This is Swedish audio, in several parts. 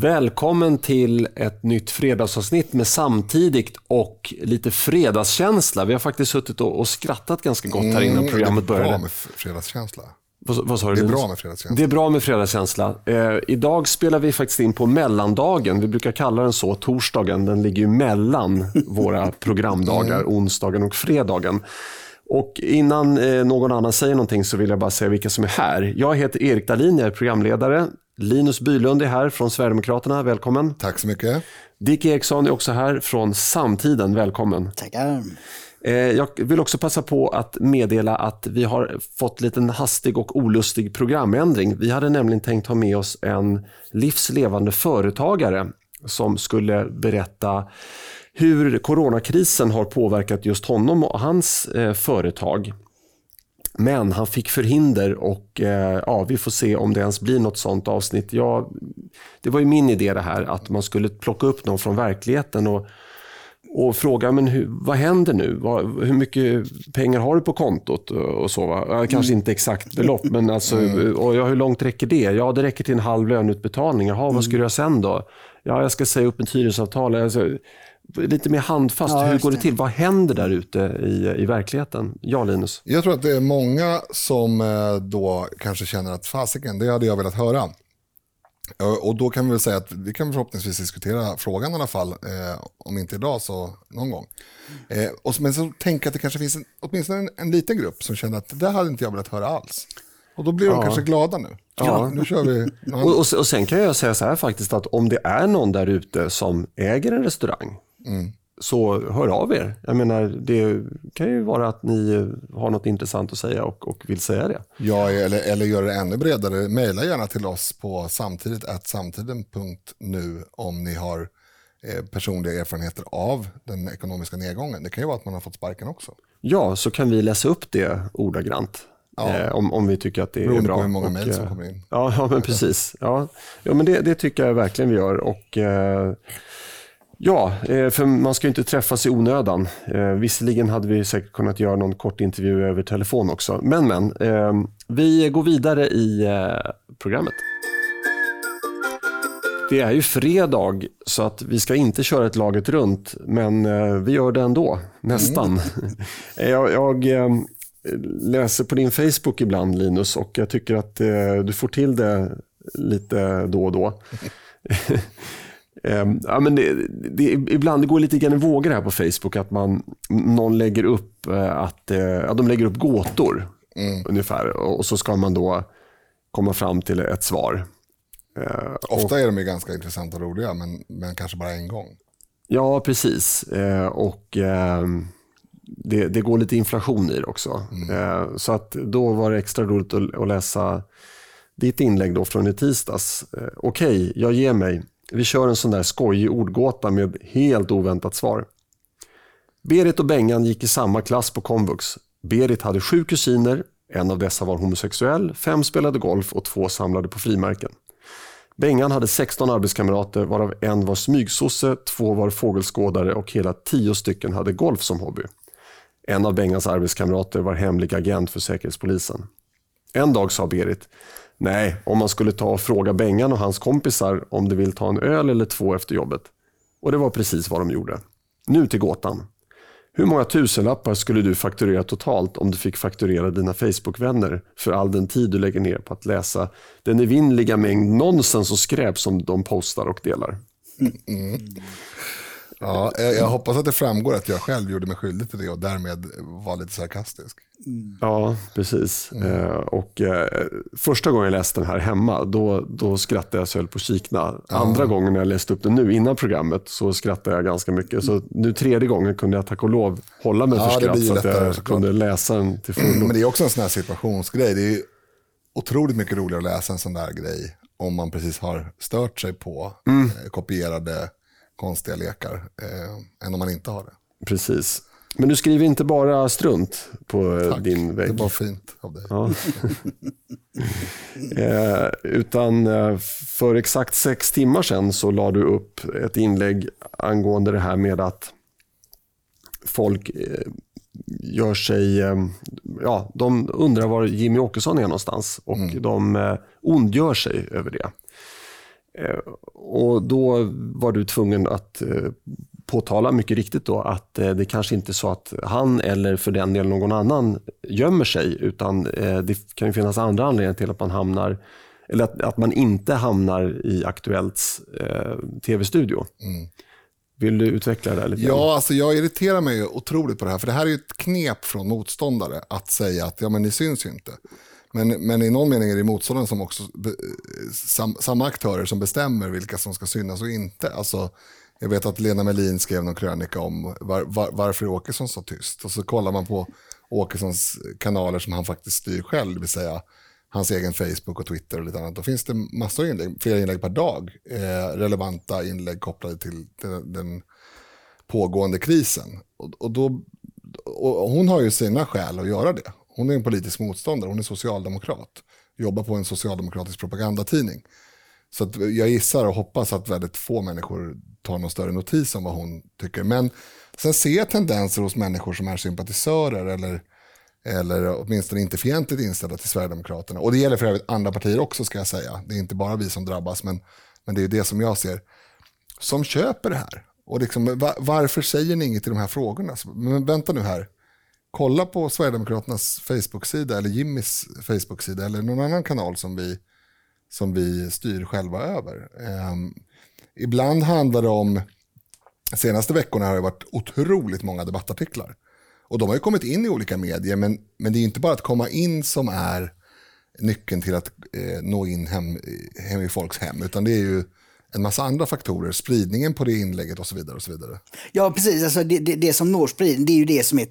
Välkommen till ett nytt fredagsavsnitt med samtidigt och lite fredagskänsla. Vi har faktiskt suttit och, skrattat ganska gott här innan mm, programmet började. Det är bra med fredagskänsla. Vad, vad sa du? Det är bra med fredagskänsla. Det är bra med fredagskänsla. Eh, idag spelar vi faktiskt in på mellandagen. Vi brukar kalla den så, torsdagen. Den ligger ju mellan våra programdagar, mm. onsdagen och fredagen. Och innan eh, någon annan säger någonting så vill jag bara säga vilka som är här. Jag heter Erik Dahlin, jag är programledare. Linus Bylund är här från Sverigedemokraterna, välkommen. Tack så mycket. Dick Eriksson är också här från Samtiden, välkommen. Tackar. Eh, jag vill också passa på att meddela att vi har fått en liten hastig och olustig programändring. Vi hade nämligen tänkt ha med oss en livslevande företagare som skulle berätta hur coronakrisen har påverkat just honom och hans eh, företag. Men han fick förhinder och eh, ja, vi får se om det ens blir något sånt avsnitt. Ja, det var ju min idé det här att man skulle plocka upp någon från verkligheten och, och fråga men hur, vad händer nu? Vad, hur mycket pengar har du på kontot? Och så, va? Kanske mm. inte exakt belopp, men alltså, mm. och ja, hur långt räcker det? Ja, det räcker till en halv löneutbetalning. Jaha, vad ska du göra sen då? Ja, jag ska säga upp ett hyresavtal. Alltså, lite mer handfast. Ja, Hur går det till? Vad händer där ute i, i verkligheten? Ja, Linus? Jag tror att det är många som eh, då kanske känner att fasiken, det hade jag velat höra. Och då kan vi väl säga att vi kan förhoppningsvis diskutera frågan i alla fall, eh, om inte idag så någon gång. Eh, och, men så tänker jag att det kanske finns en, åtminstone en, en liten grupp som känner att det där hade inte jag velat höra alls. Och då blir ja. de kanske glada nu. Ja. Nu kör vi. Och, och, och sen kan jag säga så här faktiskt att om det är någon där ute som äger en restaurang Mm. Så hör av er. Jag menar, det kan ju vara att ni har något intressant att säga och, och vill säga det. Ja, eller, eller gör det ännu bredare. Maila gärna till oss på samtidigt samtiden.nu om ni har eh, personliga erfarenheter av den ekonomiska nedgången. Det kan ju vara att man har fått sparken också. Ja, så kan vi läsa upp det ordagrant. Ja. Eh, om, om vi tycker att det Beroende är bra. på hur många mejl som kommer in. Ja, ja men precis. Ja, ja men det, det tycker jag verkligen vi gör. Och, eh, Ja, eh, för man ska ju inte träffas i onödan. Eh, visserligen hade vi säkert kunnat göra någon kort intervju över telefon också. Men, men. Eh, vi går vidare i programmet. Det är ju fredag så att vi ska inte köra ett laget runt, men vi gör det ändå, nästan. Mm. jag, jag läser på din Facebook ibland Linus och jag tycker att du får till det lite då och då. Ehm, ja, men det, det, ibland det går lite grann i vågor här på Facebook att man, någon lägger upp, eh, att, eh, ja, de lägger upp gåtor mm. ungefär och så ska man då komma fram till ett svar. Ehm, Ofta och, är de ju ganska intressanta och roliga men, men kanske bara en gång. Ja, precis. Ehm, och det, det, går lite inflation i det också. Mm. Så att då var det extra roligt att, att läsa ditt inlägg då från i tisdags. Okej, okay, jag ger mig. Vi kör en sån där skojig ordgåta med helt oväntat svar. Berit och Bengan gick i samma klass på komvux. Berit hade sju kusiner, en av dessa var homosexuell, fem spelade golf och två samlade på frimärken. Bengan hade 16 arbetskamrater varav en var smygsosse, två var fågelskådare och hela tio stycken hade golf som hobby. En av Bengans arbetskamrater var hemlig agent för Säkerhetspolisen. En dag sa Berit Nej, om man skulle ta och fråga Bengan och hans kompisar om de vill ta en öl eller två efter jobbet. Och det var precis vad de gjorde. Nu till gåtan. Hur många tusenlappar skulle du fakturera totalt om du fick fakturera dina Facebook-vänner för all den tid du lägger ner på att läsa den evinnerliga mängd nonsens och skräp som de postar och delar? Mm. Ja, jag hoppas att det framgår att jag själv gjorde mig skyldig till det och därmed var lite sarkastisk. Mm. Ja, precis. Mm. Eh, och, eh, första gången jag läste den här hemma, då, då skrattade jag så jag höll på att kikna. Andra gången när jag läste upp den nu, innan programmet, så skrattade jag ganska mycket. Så nu tredje gången kunde jag tack och lov hålla mig ja, för skratt så att jag såklart. kunde läsa den till fullo. Men det är också en sån här situationsgrej. Det är otroligt mycket roligare att läsa en sån där grej om man precis har stört sig på mm. eh, kopierade konstiga lekar eh, än om man inte har det. Precis. Men du skriver inte bara strunt på eh, Tack. din vägg. Det var fint av dig. Ja. eh, utan eh, för exakt sex timmar sedan så la du upp ett inlägg angående det här med att folk eh, gör sig, ja, de undrar var Jimmy Åkesson är någonstans och mm. de ondgör sig över det. Eh, och då var du tvungen att eh, påtala mycket riktigt då att eh, det kanske inte är så att han eller för den delen någon annan gömmer sig utan det kan ju finnas andra anledningar till att man hamnar eller att, att man inte hamnar i Aktuellts eh, tv-studio. Mm. Vill du utveckla det lite? Ja, alltså jag irriterar mig otroligt på det här. För det här är ett knep från motståndare att säga att ja, men ni syns ju inte. Men, men i någon mening är det motståndaren som också, sam, samma aktörer som bestämmer vilka som ska synas och inte. Alltså, jag vet att Lena Melin skrev någon krönika om var, var, varför är Åkesson så tyst. Och så kollar man på Åkessons kanaler som han faktiskt styr själv, det vill säga hans egen Facebook och Twitter och lite annat. Då finns det massor av inlägg, flera inlägg per dag, eh, relevanta inlägg kopplade till den, den pågående krisen. Och, och, då, och hon har ju sina skäl att göra det. Hon är en politisk motståndare, hon är socialdemokrat, jobbar på en socialdemokratisk propagandatidning. Så jag gissar och hoppas att väldigt få människor tar någon större notis om vad hon tycker. Men sen ser jag tendenser hos människor som är sympatisörer eller eller åtminstone inte fientligt inställda till Sverigedemokraterna. Och det gäller för övrigt andra partier också ska jag säga. Det är inte bara vi som drabbas, men, men det är det som jag ser. Som köper det här. Och liksom, var, varför säger ni inget i de här frågorna? Men vänta nu här. Kolla på Sverigedemokraternas Facebook-sida eller Jimmys Facebook-sida eller någon annan kanal som vi, som vi styr själva över. Um, ibland handlar det om, senaste veckorna har det varit otroligt många debattartiklar och de har ju kommit in i olika medier, men, men det är inte bara att komma in som är nyckeln till att eh, nå in hem, hem i folks hem, utan det är ju en massa andra faktorer, spridningen på det inlägget och så vidare. och så vidare. Ja, precis. Alltså det, det, det som når spridning, det är ju det som är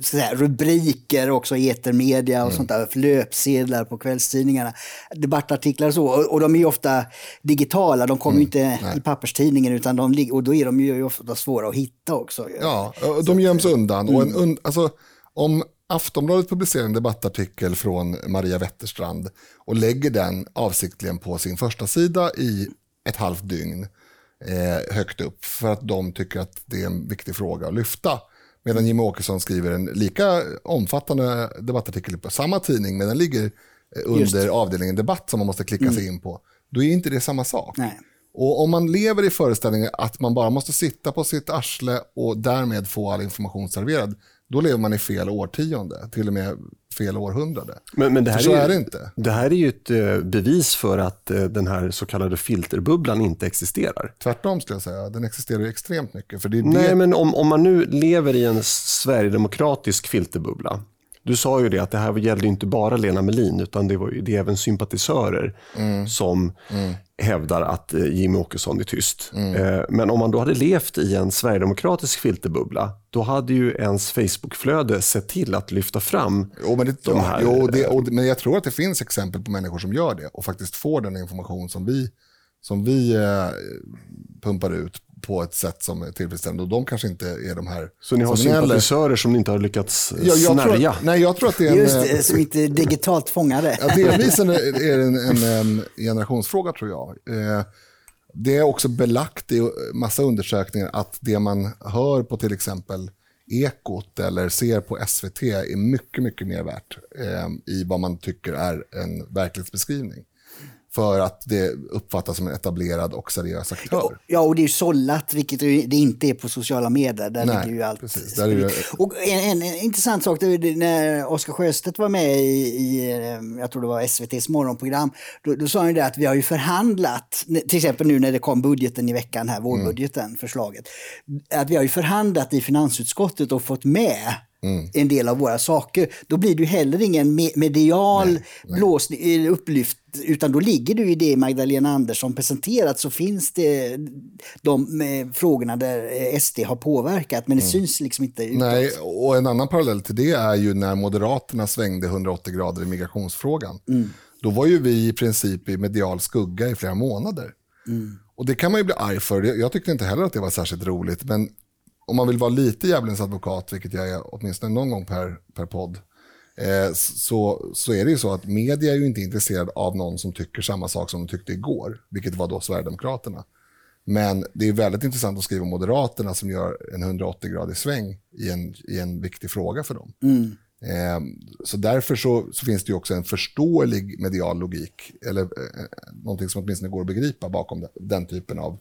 sådär, rubriker också i etermedia och mm. sånt där, löpsedlar på kvällstidningarna, debattartiklar och så. Och, och de är ju ofta digitala, de kommer mm. inte Nej. i papperstidningen utan de, och då är de ju ofta svåra att hitta också. Ja, de göms undan. Mm. Och en, mm. un, alltså, om Aftonbladet publicerar en debattartikel från Maria Wetterstrand och lägger den avsiktligen på sin första sida i ett halvt dygn eh, högt upp för att de tycker att det är en viktig fråga att lyfta Medan Jimmie Åkesson skriver en lika omfattande debattartikel på samma tidning, men den ligger eh, under avdelningen debatt som man måste klicka mm. sig in på. Då är inte det samma sak. Nej. Och om man lever i föreställningen att man bara måste sitta på sitt arsle och därmed få all information serverad, då lever man i fel årtionde, till och med fel århundrade. Men, men det här så är, är det inte. Det här är ju ett eh, bevis för att eh, den här så kallade filterbubblan inte existerar. Tvärtom skulle jag säga, den existerar extremt mycket. För det är Nej, det... men om, om man nu lever i en sverigedemokratisk filterbubbla, du sa ju det att det här gällde inte bara Lena Melin utan det, var, det är även sympatisörer mm. som mm. Hävdar att eh, Jimmy Åkesson är tyst. Mm. Eh, men om man då hade levt i en sverigedemokratisk filterbubbla då hade ju ens Facebookflöde sett till att lyfta fram jo, men det, de här. Jo, det, och, men jag tror att det finns exempel på människor som gör det och faktiskt får den information som vi, som vi eh, pumpar ut på ett sätt som är tillfredsställande och de kanske inte är de här Så ni har sympatisörer som ni inte har lyckats ja, jag snärja? Tror, nej, jag tror att det är en... Just det, som inte är digitalt fångade. Ja, delvis är det en, en, en generationsfråga tror jag. Eh, det är också belagt i massa undersökningar att det man hör på till exempel Ekot eller ser på SVT är mycket, mycket mer värt eh, i vad man tycker är en verklighetsbeskrivning för att det uppfattas som en etablerad och seriös aktör. Ja, och det är ju sållat, vilket det inte är på sociala medier. Där Nej, ligger ju allt. Precis, där det... Och en, en, en, intressant sak, det när Oskar Sjöstedt var med i, i, eh, jag tror det var SVTs morgonprogram, då, då sa han ju det att vi har ju förhandlat, till exempel nu när det kom budgeten i veckan här, vårbudgeten, mm. förslaget, att vi har ju förhandlat i finansutskottet och fått med mm. en del av våra saker. Då blir du heller ingen medial nej, nej. blåsning, upplyft, utan då ligger du i det Magdalena Andersson presenterat så finns det de eh, frågorna där eh, SD har påverkat, men det mm. syns liksom inte utåt. Nej, och en annan parallell till det är ju när Moderaterna svängde 180 grader i migrationsfrågan. Mm. Då var ju vi i princip i medial skugga i flera månader. Mm. Och det kan man ju bli arg för. Jag tyckte inte heller att det var särskilt roligt. Men om man vill vara lite djävulens advokat, vilket jag är åtminstone någon gång per, per podd, eh, så, så är det ju så att media är ju inte intresserad av någon som tycker samma sak som de tyckte igår, vilket var då Sverigedemokraterna. Men det är väldigt intressant att skriva om Moderaterna som gör en 180-gradig sväng i en, i en viktig fråga för dem. Mm. Eh, så därför så, så, finns det ju också en förståelig medial logik, eller eh, någonting som åtminstone går att begripa bakom den, den typen av,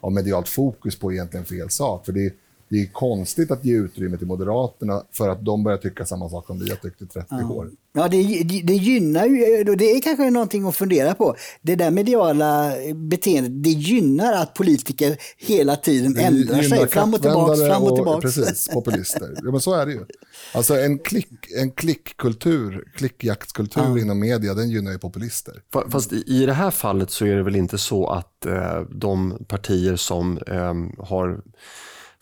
av medialt fokus på egentligen fel sak. För det, det är konstigt att ge utrymme till Moderaterna för att de börjar tycka samma sak som vi har tyckt i 30 ja. år. Ja, det, det gynnar ju, det är kanske någonting att fundera på. Det där mediala beteendet, det gynnar att politiker hela tiden det ändrar sig fram och tillbaka, fram och tillbaka. Precis, populister. Ja, men så är det ju. Alltså en, klick, en klickkultur, klickjaktskultur ja. inom media, den gynnar ju populister. Fast i det här fallet så är det väl inte så att eh, de partier som eh, har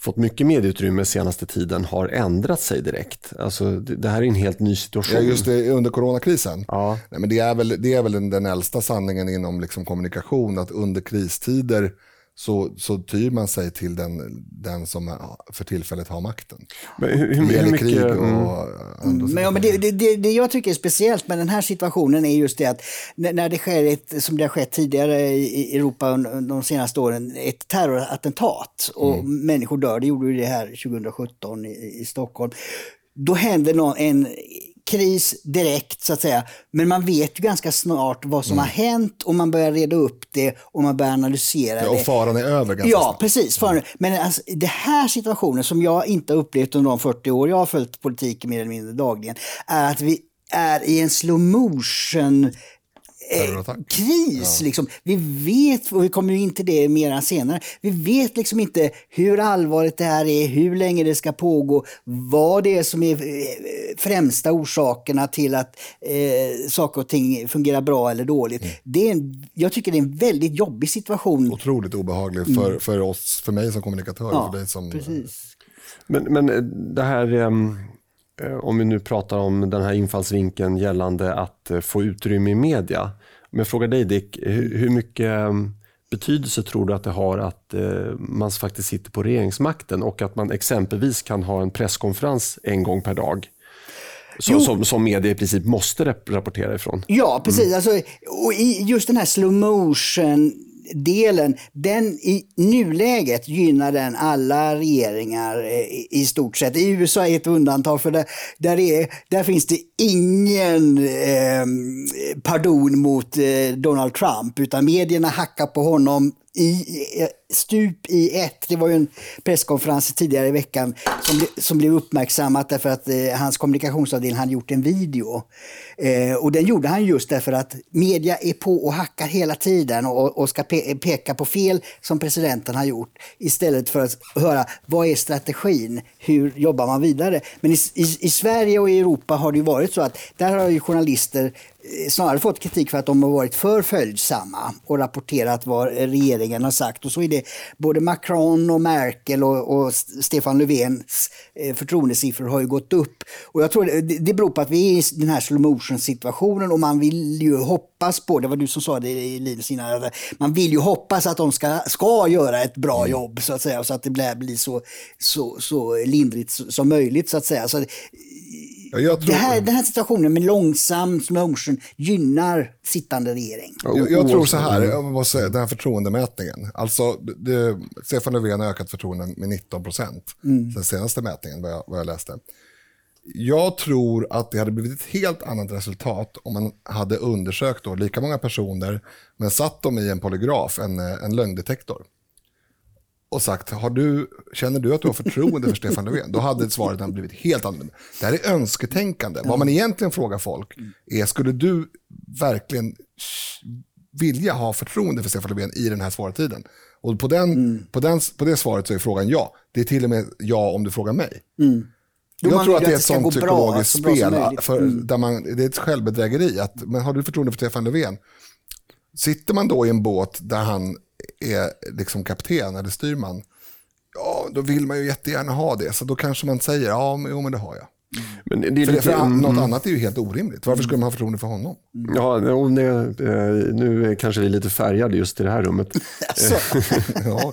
fått mycket medieutrymme senaste tiden har ändrat sig direkt. Alltså, det, här är en helt ny situation. Ja, just det, under coronakrisen. Ja. Nej, men det är väl, det är väl den, den äldsta sanningen inom liksom kommunikation, att under kristider så, så tyr man sig till den, den som för tillfället har makten. Men hur, hur, hur mycket... Krig och mm. men, ja, men det, det, det, jag tycker är speciellt med den här situationen är just det att när det sker, ett, som det har skett tidigare i Europa de senaste åren, ett terrorattentat och mm. människor dör, det gjorde det här 2017 i, i Stockholm. Då händer någon, en kris direkt så att säga. Men man vet ju ganska snart vad som mm. har hänt och man börjar reda upp det och man börjar analysera ja, och det. Och faran är över ganska Ja, snart. precis. Faran. Men alltså, den här situationen som jag inte har upplevt under de 40 år jag har följt politiken mer eller mindre dagligen, är att vi är i en slow motion eh, kris. Ja. Liksom. Vi vet, och vi kommer in till det mer senare, vi vet liksom inte hur allvarligt det här är, hur länge det ska pågå, vad det är som är eh, främsta orsakerna till att eh, saker och ting fungerar bra eller dåligt. Mm. Det är en, jag tycker det är en väldigt jobbig situation. Otroligt obehaglig för, mm. för oss, för mig som kommunikatör. Ja, för dig som, precis. Men, men det här... Um om vi nu pratar om den här infallsvinkeln gällande att få utrymme i media. Om jag frågar dig Dick, hur mycket ehm, betydelse tror du att det har att eh, man faktiskt sitter på regeringsmakten och att man exempelvis kan ha en presskonferens en gång per dag? Som, som, som media i princip måste rapportera ifrån. Ja, precis. Mm. Alltså, och i just den här slow motion delen, den i nuläget gynnar den alla regeringar eh, i stort sett. I USA är ett undantag för det, där, är, där finns det ingen eh, pardon mot eh, Donald Trump utan medierna hackar på honom i, stup i ett. Det var ju en presskonferens tidigare i veckan som, som blev uppmärksammat därför att eh, hans kommunikationsavdelning hade gjort en video. Eh, och den gjorde han just därför att media är på och hackar hela tiden och, och ska pe peka på fel som presidenten har gjort istället för att höra vad är strategin, hur jobbar man vidare. Men i, i, i Sverige och i Europa har det varit så att där har ju journalister eh, snarare fått kritik för att de har varit för följsamma och rapporterat vad regeringen har sagt. Och så är det både Macron och Merkel och, och Stefan Löfvens eh, förtroendesiffror har ju gått upp. Och jag tror det, det beror på att vi är i den här slow motion situationen och man vill ju hoppas på, det var du som sa det i Linus innan, man vill ju hoppas att de ska, ska göra ett bra mm. jobb så att säga så att det blir, blir så, så, så lindrigt som möjligt så att säga. Så Ja, tror... här, den här situationen med långsam motion gynnar sittande regering. Jag, jag tror så här, jag måste säga, den här förtroendemätningen. Alltså, det, Stefan Löfven har ökat förtroendet med 19 procent mm. sen senaste mätningen, vad jag, vad jag läste. Jag tror att det hade blivit ett helt annat resultat om man hade undersökt då lika många personer men satt dem i en polygraf, en, en lögndetektor och sagt, har du, känner du att du har förtroende för Stefan Löfven? Då hade svaret blivit helt annorlunda. Det här är önsketänkande. Vad man egentligen frågar folk är, skulle du verkligen vilja ha förtroende för Stefan Löfven i den här svåra tiden? Och på, den, mm. på, den, på det svaret så är frågan ja. Det är till och med ja om du frågar mig. Mm. Jag tror att det är ett sånt psykologiskt bra, spel, för, mm. där man, det är ett självbedrägeri. Att, men har du förtroende för Stefan Löfven? Sitter man då i en båt där han är liksom kapten eller styrman, ja, då vill man ju jättegärna ha det. Så då kanske man säger, ja, men, jo, men det har jag. Men det är för, lite, för något mm. annat är ju helt orimligt. Varför skulle man ha förtroende för honom? Ja, det, eh, nu kanske vi är lite färgade just i det här rummet. ja,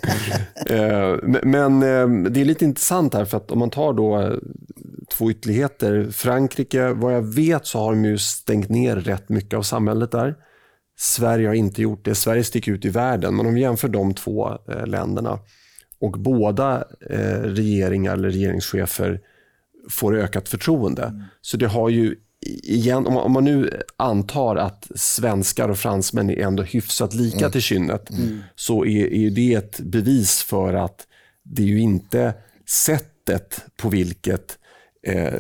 eh, men eh, det är lite intressant här, för att om man tar då två ytterligheter. Frankrike, vad jag vet så har de ju stängt ner rätt mycket av samhället där. Sverige har inte gjort det. Sverige sticker ut i världen. Men om vi jämför de två eh, länderna och båda eh, regeringar eller regeringschefer får ökat förtroende. Mm. Så det har ju igen, om man nu antar att svenskar och fransmän är ändå hyfsat lika mm. till kynnet, mm. så är, är det ett bevis för att det är ju inte sättet på vilket eh,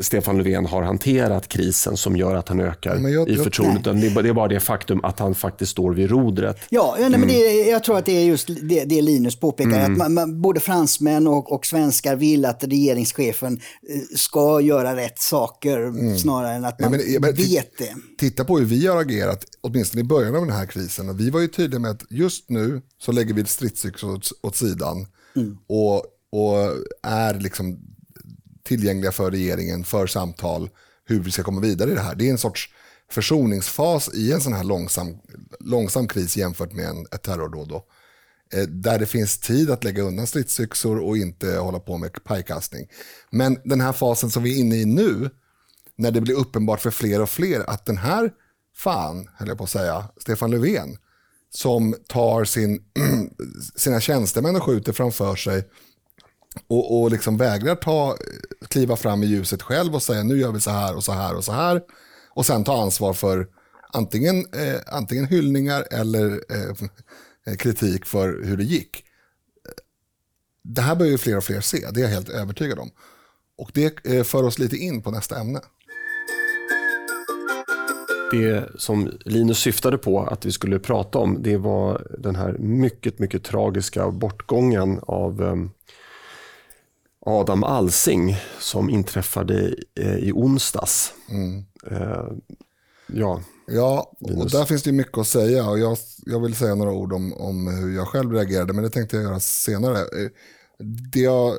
Stefan Löfven har hanterat krisen som gör att han ökar jag, i förtroendet. Det är, bara det faktum att han faktiskt står vid rodret. Ja, nej, mm. men det, jag tror att det är just det, det Linus påpekar. Mm. Att man, man, både fransmän och, och, svenskar vill att regeringschefen eh, ska göra rätt saker mm. snarare än att man ja, men, men, vet det. Titta på hur vi har agerat, åtminstone i början av den här krisen. Och vi var ju tydliga med att just nu så lägger vi stridsyxor åt, åt sidan. Mm. Och, och är liksom tillgängliga för regeringen för samtal hur vi ska komma vidare i det här. Det är en sorts försoningsfas i en sån här långsam, långsam kris jämfört med en, ett terrordåd. Eh, där det finns tid att lägga undan stridsyxor och inte hålla på med pajkastning. Men den här fasen som vi är inne i nu, när det blir uppenbart för fler och fler att den här fan, höll jag på att säga, Stefan Löfven, som tar sin, sina tjänstemän och skjuter framför sig och, och liksom vägrar ta, kliva fram i ljuset själv och säga nu gör vi så här och så här och så här. Och sen ta ansvar för antingen, eh, antingen hyllningar eller eh, kritik för hur det gick. Det här börjar ju fler och fler se, det är jag helt övertygad om. Och det eh, för oss lite in på nästa ämne. Det som Linus syftade på att vi skulle prata om, det var den här mycket, mycket tragiska bortgången av eh, Adam Alsing som inträffade eh, i onsdags. Mm. Eh, ja, ja och där finns det mycket att säga och jag, jag vill säga några ord om, om hur jag själv reagerade men det tänkte jag göra senare. Eh, det jag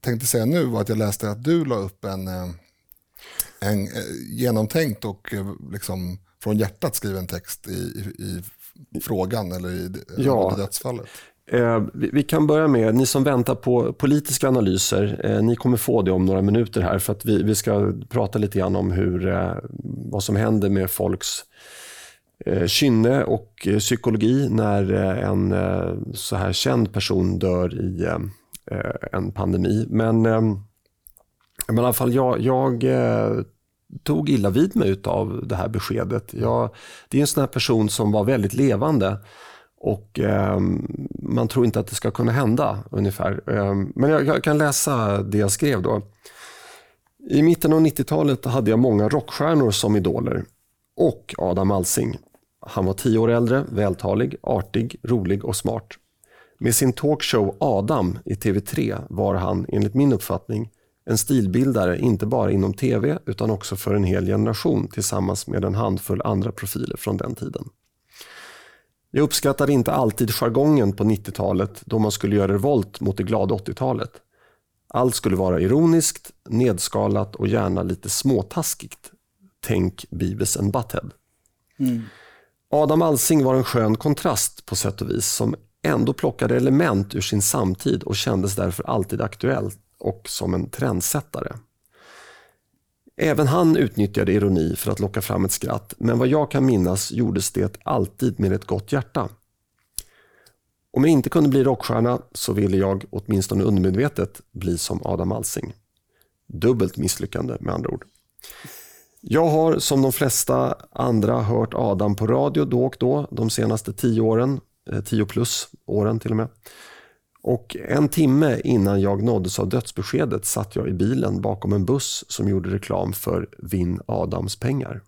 tänkte säga nu var att jag läste att du la upp en, en genomtänkt och liksom från hjärtat skriven text i, i, i frågan eller i, ja. dödsfallet. Eh, vi kan börja med, ni som väntar på politiska analyser, eh, ni kommer få det om några minuter här för att vi, vi ska prata lite grann om hur, eh, vad som händer med folks kynne och psykologi när en så här känd person dör i en pandemi. Men, men i alla fall, jag, jag tog illa vid mig av det här beskedet. Jag, det är en sån här person som var väldigt levande och eh, man tror inte att det ska kunna hända ungefär. Eh, men jag, jag, kan läsa det jag skrev då. I mitten av 90-talet hade jag många rockstjärnor som idoler. Och Adam Alsing. Han var tio år äldre, vältalig, artig, rolig och smart. Med sin talkshow Adam i TV3 var han, enligt min uppfattning, en stilbildare inte bara inom TV utan också för en hel generation tillsammans med en handfull andra profiler från den tiden. Jag uppskattade inte alltid jargongen på 90-talet då man skulle göra revolt mot det glada 80-talet. Allt skulle vara ironiskt, nedskalat och gärna lite småtaskigt. Tänk Beavis and Butthead. Mm. Adam Alsing var en skön kontrast på sätt och vis som ändå plockade element ur sin samtid och kändes därför alltid aktuell och som en trendsättare. Även han utnyttjade ironi för att locka fram ett skratt, men vad jag kan minnas gjordes det alltid med ett gott hjärta. Om jag inte kunde bli rockstjärna så ville jag, åtminstone undermedvetet, bli som Adam Alsing. Dubbelt misslyckande med andra ord. Jag har som de flesta andra hört Adam på radio då och då de senaste tio åren, eh, tio plus åren till och med. Och en timme innan jag nåddes av dödsbeskedet satt jag i bilen bakom en buss som gjorde reklam för Vinn Adams pengar.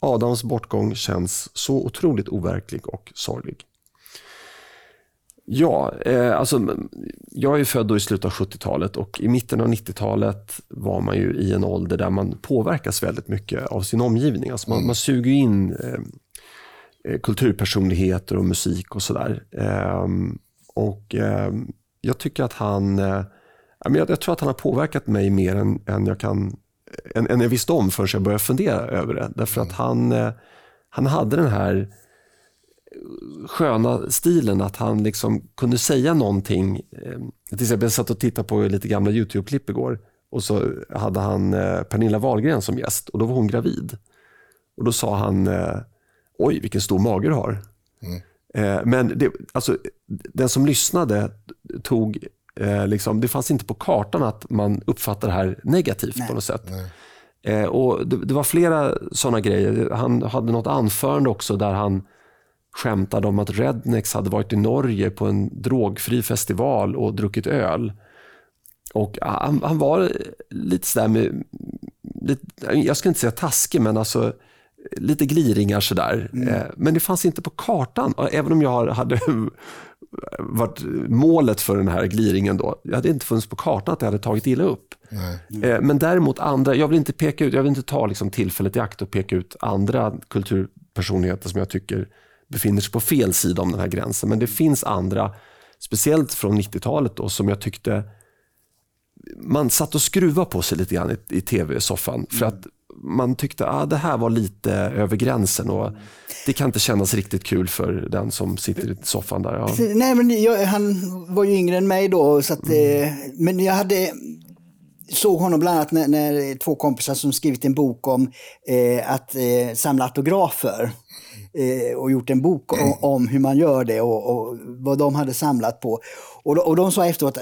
Adams bortgång känns så otroligt overklig och sorglig. Ja, eh, alltså, jag är född i slutet av 70-talet och i mitten av 90-talet var man ju i en ålder där man påverkas väldigt mycket av sin omgivning. Alltså man, mm. man suger in eh, eh kulturpersonligheter och musik och sådär. Eh, och eh, jag tycker att han, eh, jag, jag tror att han har påverkat mig mer än, än jag kan än, än jag visste om förrän jag började fundera över det. Därför att han, eh, han hade den här sköna stilen att han liksom kunde säga någonting. Eh, till exempel jag satt och tittade på lite gamla YouTube-klipp igår och så hade han eh, Pernilla Wahlgren som gäst och då var hon gravid. Och då sa han, eh, oj vilken stor mage du har. Mm. Eh, men det, alltså, den som lyssnade tog Eh, liksom, det fanns inte på kartan att man uppfattar det här negativt Nej. på något sätt. Eh, och det, det var flera sådana grejer. Han hade något anförande också där han skämtade om att Rednex hade varit i Norge på en drogfri festival och druckit öl. Och han, han var lite sådär med, lite, jag ska inte säga taskig, men alltså lite gliringar sådär. Eh, Men det fanns inte på kartan, även om jag hade varit målet för den här gliringen då. Det hade inte funnits på kartan att det hade tagit illa upp. Eh, Men däremot andra, jag vill inte peka ut, jag vill inte ta liksom tillfället i akt och peka ut andra kulturpersonligheter som jag tycker befinner sig på fel sida om den här gränsen. Men det finns andra, speciellt från 90-talet då, som jag tyckte man satt och skruvade på sig lite grann i, i tv-soffan. För att man tyckte att ah, det här var lite över gränsen och det kan inte kännas riktigt kul för den som sitter i soffan där. Ja. Nej, men jag, han var ju yngre än mig då, så att, eh, men jag hade såg honom bland annat när, när två kompisar som skrivit en bok om eh, att eh, samla autografer eh, och gjort en bok om, om hur man gör det och, och vad de hade samlat på. Och, de- och de sa efteråt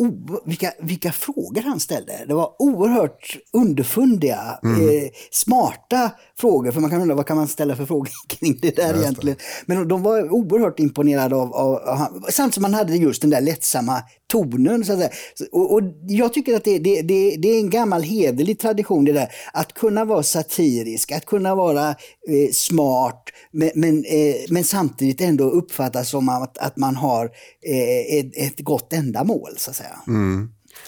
o- vilka, vilka frågor han ställde. Det var oerhört underfundiga, eh, smarta frågor. För man kan undra vad kan man ställa för frågor kring det där egentligen. Men de var oerhört imponerade av, av, av. Samt som man hade just den där lättsamma tonen. Så att säga. Och, och jag tycker att det, det, det, det är en gammal hederlig tradition det där. Att kunna vara satirisk, att kunna vara eh, smart men, men, eh, men samtidigt ändå uppfattas som att, att man har eh, ett, ett gott ändamål så att säga.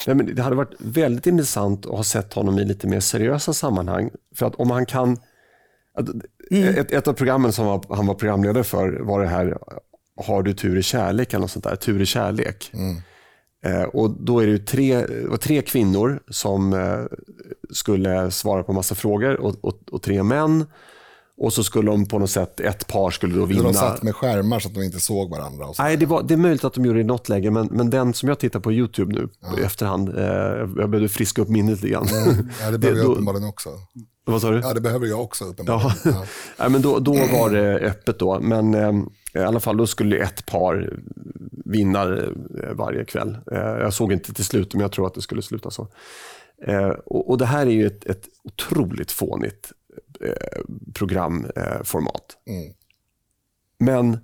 Nej, men det hade varit väldigt intressant att ha sett honom i lite mer seriösa sammanhang. För att om han kan... att- Ett, ett av programmen som var, han var programledare för var det här Har du tur i kärlek eller något sånt där. Tur i kärlek. Eh, och då är det tre, var tre kvinnor som eh, skulle svara på massa frågor och, och, och tre män. Och så skulle de på något sätt, ett par skulle då vinna. De satt med skärmar så att de inte såg varandra. Och så. Nej, det, var, det är möjligt att de gjorde det i något läge, men, men den som jag tittar på YouTube nu i efterhand, eh, jag behövde friska upp minnet lite grann. Ja, det behöver jag uppenbarligen också. Vad sa du? Ja, det behöver jag också uppenbarligen. Ja. Ja. Nej, men då, då var det öppet då, men eh, i alla fall då skulle ett par vinna eh, varje kväll. Eh, jag såg inte till slut, men jag tror att det skulle sluta så. Eh, och, och det här är ju ett, ett otroligt fånigt programformat. Mm. Men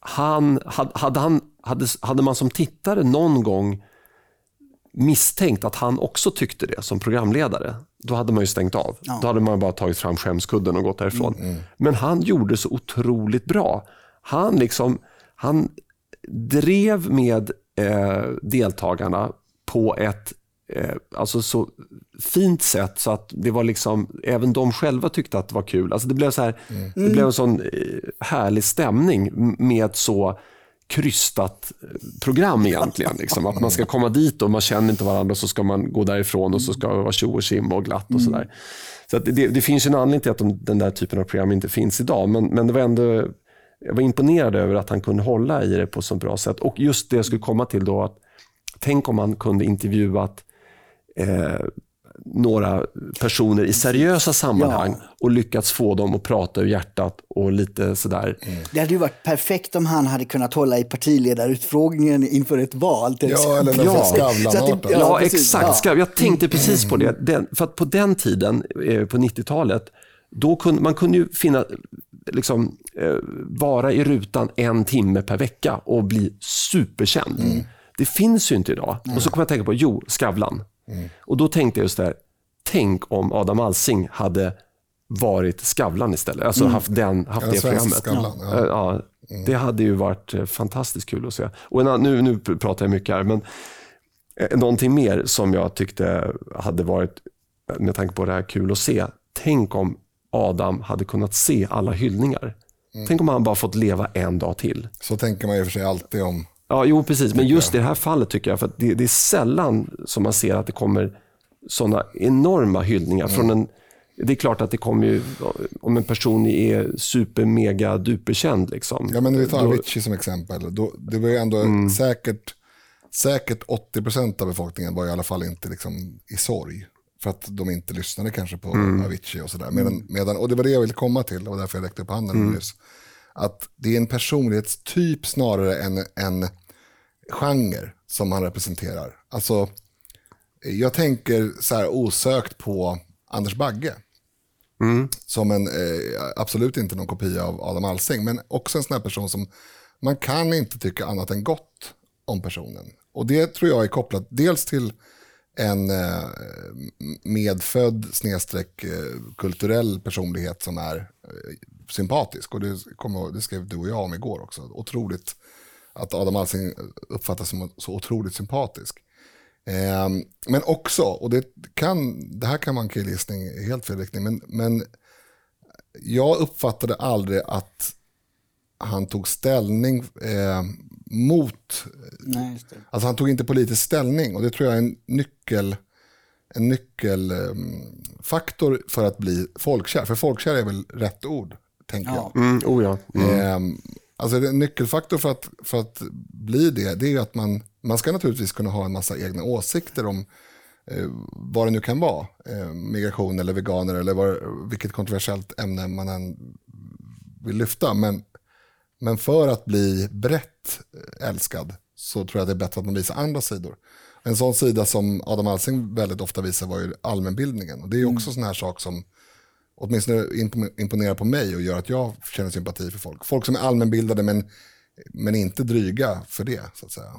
han, hade, han, hade, hade man som tittare någon gång misstänkt att han också tyckte det som programledare, då hade man ju stängt av. Då hade man bara tagit fram skämskudden och gått därifrån. Men han gjorde så otroligt bra. Han, liksom, han drev med eh, deltagarna på ett eh, alltså så fint sätt så att det var liksom, även de själva tyckte att det var kul. Alltså det blev, så här, det blev en sån eh, härlig stämning med ett så krystat eh, program egentligen. Liksom. Att man ska komma dit och man känner inte varandra och så ska man gå därifrån och så ska det vara tjo och tjim och glatt och sådär. Så det, det finns en anledning till att de, den där typen av program inte finns idag. Men, men det var ändå, jag var imponerad över att han kunde hålla i det på så bra sätt. Och just det jag skulle komma till då, att tänk om man kunde intervjuat eh, några personer i seriösa sammanhang och lyckats få dem att prata ur hjärtat och lite sådär. Det hade ju varit perfekt om han hade kunnat hålla i partiledarutfrågningen inför ett val. till Ja, exempel. eller nästan Ja. Det- Ja, precis. exakt. Ja. Jag tänkte precis på det. Den, för att på den tiden, eh, på 90-talet, då kunde man kunde ju finna, liksom, eh, vara i rutan en timme per vecka och bli superkänd. Det finns ju inte idag. Och så kom jag att tänka på, jo, Skavlan. Och då tänkte jag just det här, tänk om Adam Alsing hade varit Skavlan istället. Alltså haft, den, haft Ja, det programmet. Skavlan, Eh, ja. Ja, det hade ju varit eh, fantastiskt kul att se. Och en, nu, nu pratar jag mycket här, men eh, någonting mer som jag tyckte hade varit, eh, med tanke på det här, kul att se. Tänk om Adam hade kunnat se alla hyllningar. Tänk om han bara fått leva en dag till. Så tänker man ju för sig alltid om. Ja, jo precis. Men just i det här fallet tycker jag, för att det, det är sällan som man ser att det kommer sådana enorma hyllningar från en det är klart att det kommer ju, om en person är super, mega, duperkänd. Liksom. Ja, men vi tar Avicii som exempel. Då, det var ju ändå Mm. säkert, säkert 80% av befolkningen var i alla fall inte liksom i sorg. För att de inte lyssnade kanske på Mm. Avicii och sådär. Medan, medan, och det var det jag ville komma till och därför jag räckte upp handen Mm. nyss. Att det är en personlighetstyp snarare än en genre som han representerar. Alltså, jag tänker så här osökt på Anders Bagge. Som en, eh, absolut inte någon kopia av Adam Alsing, men också en sån här person som man kan inte tycka annat än gott om personen. Och det tror jag är kopplat dels till en eh, medfödd snedstreck eh, kulturell personlighet som är eh, sympatisk. Och det, kommer, det skrev du och jag om igår också. Otroligt att Adam Alsing uppfattas som så otroligt sympatisk. Eh, men också, och det, kan, det här kan vara en killgissning i helt fel riktning, men, men jag uppfattade aldrig att han tog ställning eh, mot... Nej. Alltså han tog inte politisk ställning och det tror jag är en nyckel en nyckelfaktor för att bli folkkär. För folkkär är väl rätt ord, tänker Ja. jag. Mm, oh ja. Mm. Ehm, alltså en nyckelfaktor för att, för att bli det, det är att man, man ska naturligtvis kunna ha en massa egna åsikter om eh, vad det nu kan vara. Eh, migration eller veganer eller vad, vilket kontroversiellt ämne man än vill lyfta. Men, men för att bli brett eh, älskad så tror jag det är bättre att man visar andra sidor. En sån sida som Adam Alsing väldigt ofta visar var ju allmänbildningen. Och det är också sån här sak som åtminstone imp- imponerar på mig och gör att jag känner sympati för folk. Folk som är allmänbildade men, men inte dryga för det, så att säga.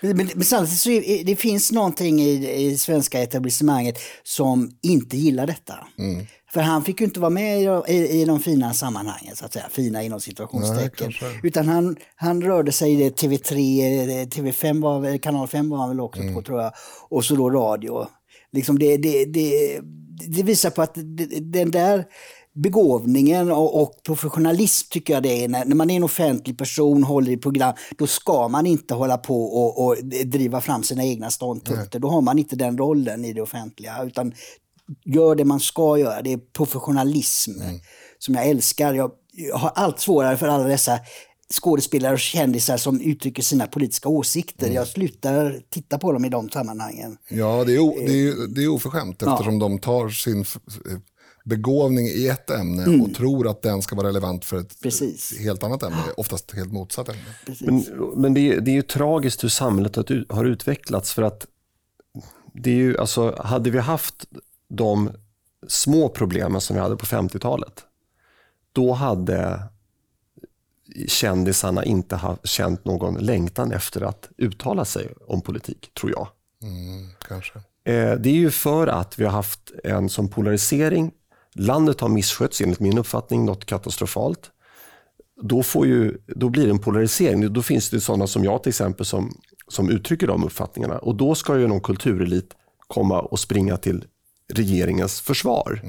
Men, men, men samtidigt så är, det finns någonting i, i svenska etablissemanget som inte gillar detta. Mm. För han fick ju inte vara med i, i, i de fina sammanhangen, så att säga. Fina inom Nej, situationstecken. kanske. Utan han, han rörde sig i det TV3, eh, TV5 var, kanal 5 var han väl också Mm. på tror jag. Och så då radio. Liksom det, det, det, det visar på att den där begåvningen och, och professionalism tycker jag det är. När, man är en offentlig person, håller i program, då ska man inte hålla på och, och driva fram sina egna ståndpunkter. Då har man inte den rollen i det offentliga. Utan gör det man ska göra. Det är professionalism som jag älskar. Jag, jag har allt svårare för alla dessa skådespelare och kändisar som uttrycker sina politiska åsikter. Jag slutar titta på dem i de sammanhangen. Ja, det är, o, det är, det är oförskämt eftersom de tar sin begåvning i ett ämne och tror att den ska vara relevant för ett Precis. helt annat ämne, oftast helt motsatt ämne. Precis. Men, men det, är, det är ju tragiskt hur samhället har utvecklats för att det är ju, alltså, hade vi haft de små problemen som vi hade på 50-talet, då hade kändisarna inte ha känt någon längtan efter att uttala sig om politik, tror jag. Mm, kanske. Eh, Det är ju för att vi har haft en sån polarisering. Landet har misskötts enligt min uppfattning något katastrofalt. Då, får ju, då blir det en polarisering. Då finns det sådana som jag till exempel som, som uttrycker de uppfattningarna. Och då ska ju någon kulturelit komma och springa till regeringens försvar.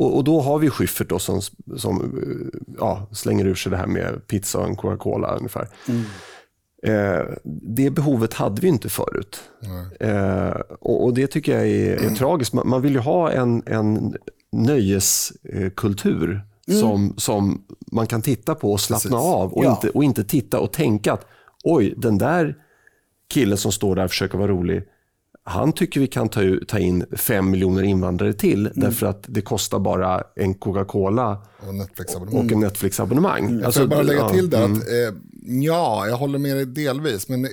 Och, och då har vi Schyffert då som, som eh, ja, slänger ur sig det här med pizza och en Coca-Cola ungefär. Eh, det behovet hade vi inte förut. Eh, och, och det tycker jag är, är tragiskt. Man, man vill ju ha en, en nöjeskultur som, som man kan titta på och slappna Precis. av och, Ja. inte, och inte titta och tänka att oj, den där killen som står där och försöker vara rolig, han tycker vi kan ta, ta in fem miljoner invandrare till därför att det kostar bara en Coca-Cola Och Netflix-abonnemang. och en Netflix-abonnemang. Alltså, Får jag bara lägga ja, till där mm. att, eh, ja, jag håller med dig delvis, men eh,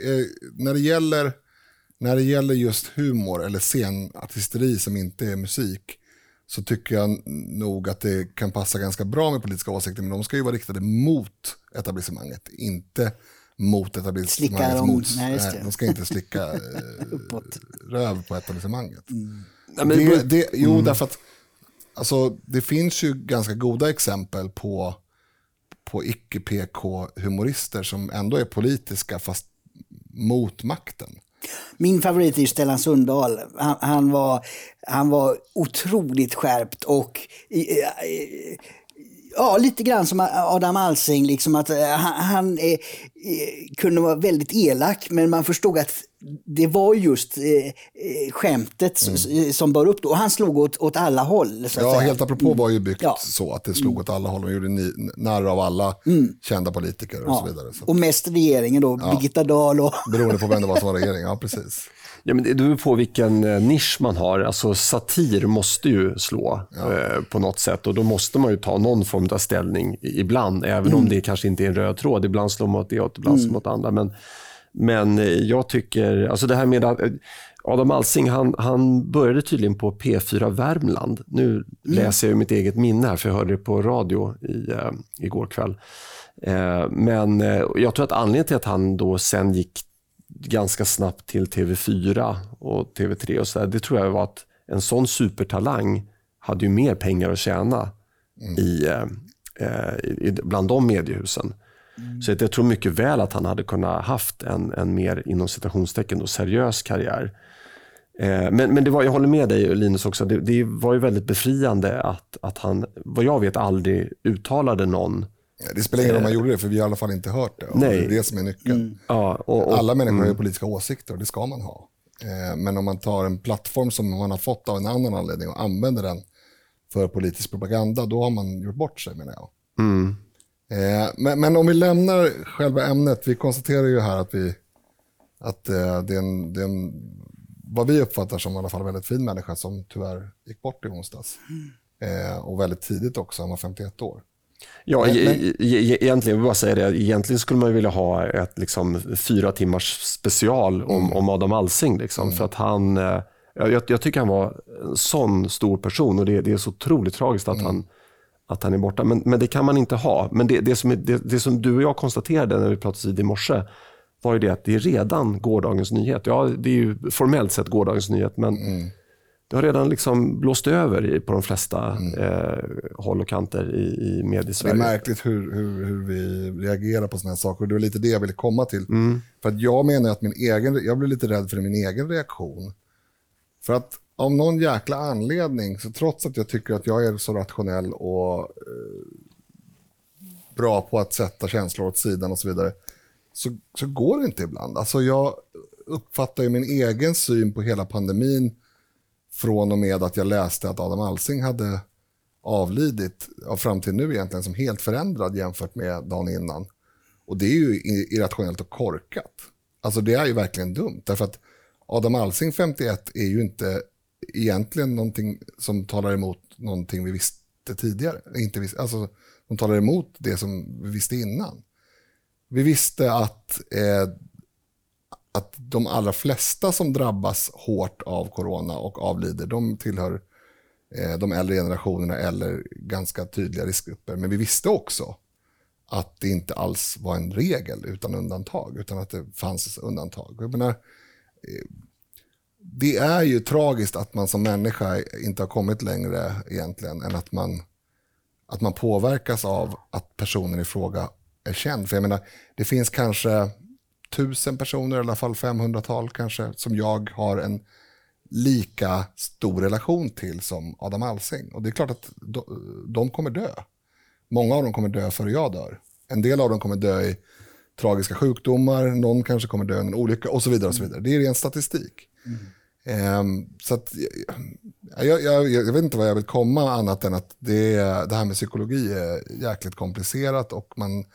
när, det gäller, när det gäller just humor eller scenartisteri som inte är musik, så tycker jag nog att det kan passa ganska bra med politiska åsikter, men de ska ju vara riktade mot etablissemanget, inte mot etablissemangets dem. mot. Nej, just det. de ska inte slicka eh, röv på etablissemanget. Ja, men- det, det, jo, därför att alltså, det finns ju ganska goda exempel på, på icke-PK-humorister som ändå är politiska fast mot makten. Min favorit är Stellan Sundahl. Han, han, var, han var otroligt skärpt och i- i- Ja, lite grann som Adam Alsing, liksom att eh, han, han eh, kunde vara väldigt elak, men man förstod att det var just eh, eh, skämtet s- som bar upp. Då. Och han slog åt, åt alla håll. Mm. Ja, säga. helt apropå var ju byggt Ja. så att det slog åt alla håll. De gjorde narr av alla kända politiker och Ja. så vidare. Så, Och mest regeringen då, Birgitta Dahl och... beroende på vem det var som var regering. Ja, precis. Ja, men det beror på vilken eh, nisch man har. Alltså, satir måste ju slå eh, på något sätt och då måste man ju ta någon form av ställning ibland, även Mm. om det kanske inte är en röd tråd. Ibland slår man åt det och ibland slår man åt andra. Men Men jag tycker, alltså det här med att Adam Alsing, han, han började tydligen på P4 Värmland. Nu mm. läser jag mitt eget minne här, för jag hörde det på radio i, uh, igår kväll. Uh, men jag tror att anledningen till att han då sen gick ganska snabbt till TV4 och TV3 och så där, det tror jag var att en sån supertalang hade ju mer pengar att tjäna mm. i, i, bland de mediehusen. Mm. Så jag tror mycket väl att han hade kunnat haft en, en mer inom citationstecken då, seriös karriär. Eh, men, men det var, jag håller med dig Linus också, det, det, var ju väldigt befriande att, att han, vad jag vet, aldrig uttalade någon det spelar ingen roll om man eh, gjorde det, för vi har i alla fall inte hört det. Nej. Det är det som är nyckeln. Mm. Ja, och, och, Alla människor mm. har politiska åsikter och det ska man ha. Eh, men om man tar en plattform som man har fått av en annan anledning och använder den för politisk propaganda, då har man gjort bort sig menar jag. Mm. Men, men, om vi lämnar själva ämnet, vi konstaterar ju här att, vi, att det, är en, det är en vad vi uppfattar som i alla fall väldigt fin människa som tyvärr gick bort i onsdags. Mm. Eh, och väldigt tidigt också, han var 51 år. Ja, men, e e egentligen, bara säga det, egentligen skulle man vilja ha ett liksom, fyra timmars special om, mm. om Adam Alsing. Liksom, mm. För att han, eh, jag, jag, tycker han var en sån stor person och det, det är så otroligt tragiskt att, mm. han, att han är borta. Men, men det kan man inte ha. Men det, det, som, det, det som du och jag konstaterade när vi pratade vid i morse, var ju det att det är redan gårdagens nyhet. Ja, det är ju formellt sett gårdagens nyhet, men mm. Det har redan liksom blåst över på de flesta mm. eh, håll och kanter i, i mediesverige. Det är märkligt hur, hur, hur vi reagerar på sådana här saker. Det var lite det jag ville komma till. Mm. För att jag menar att min egen, jag blir lite rädd för min egen reaktion. För att av någon jäkla anledning, så trots att jag tycker att jag är så rationell och eh, bra på att sätta känslor åt sidan och så vidare, så, så går det inte ibland. Alltså jag uppfattar ju min egen syn på hela pandemin från och med att jag läste att Adam Alsing hade avlidit, av fram till nu egentligen, som helt förändrad jämfört med dagen innan. Och det är ju irrationellt och korkat. Alltså det är ju verkligen dumt, därför att Adam Alsing 51 är ju inte egentligen någonting som talar emot någonting vi visste tidigare. Inte visste, alltså, de talar emot det som vi visste innan. Vi visste att, eh, att de allra flesta som drabbas hårt av corona och avlider, de tillhör eh, de äldre generationerna eller ganska tydliga riskgrupper. Men vi visste också att det inte alls var en regel utan undantag, utan att det fanns undantag. Jag menar, eh, det är ju tragiskt att man som människa inte har kommit längre egentligen än att man, att man påverkas av att personen i fråga är känd. För jag menar, det finns kanske tusen personer, i alla fall 500-tal kanske, som jag har en lika stor relation till som Adam Alsing. Och det är klart att de, kommer dö. Många av dem kommer dö före jag dör. En del av dem kommer dö i tragiska sjukdomar, någon kanske kommer dö i en olycka och så vidare. och så vidare. Det är ren statistik. Mm. Um, så att, jag, jag, jag, vet inte vad jag vill komma annat än att det, det här med psykologi är jäkligt komplicerat och man